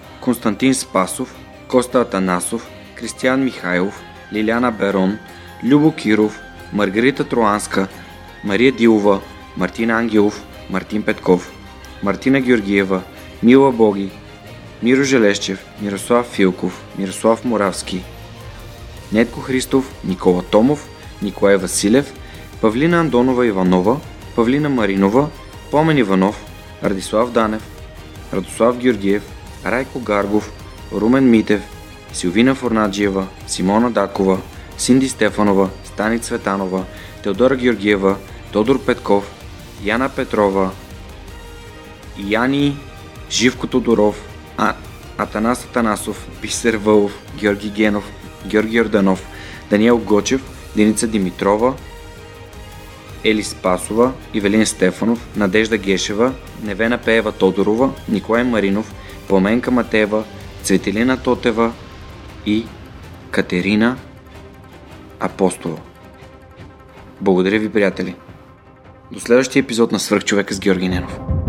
Константин Спасов, Коста Атанасов, Кристиян Михайлов, Лиляна Берон, Любо Киров, Маргарита Троанска, Мария Дилова, Мартин Ангелов, Мартин Петков, Мартина Георгиева, Мила Боги, Миро Желещев, Мирослав Филков, Мирослав Моравски, Нетко Христов, Никола Томов, Николай Василев, Павлина Андонова Иванова, Павлина Маринова, Помен Иванов, Радислав Данев, Радослав Георгиев, Райко Гаргов, Румен Митев, Силвина Форнаджиева, Симона Дакова, Синди Стефанова, Стани Цветанова, Теодора Георгиева, Тодор Петков, Яна Петрова, Яни Живко Тодоров, а, Атанас Атанасов, Бисер Вълов, Георги Генов, Георги Йорданов, Даниел Гочев, Деница Димитрова, Ели Спасова, Ивелин Стефанов, Надежда Гешева, Невена Пеева Тодорова, Николай Маринов, Пламенка Матева, Цветелина Тотева и Катерина Апостола. Благодаря ви, приятели! До следващия епизод на Свърхчовека с Георги Ненов.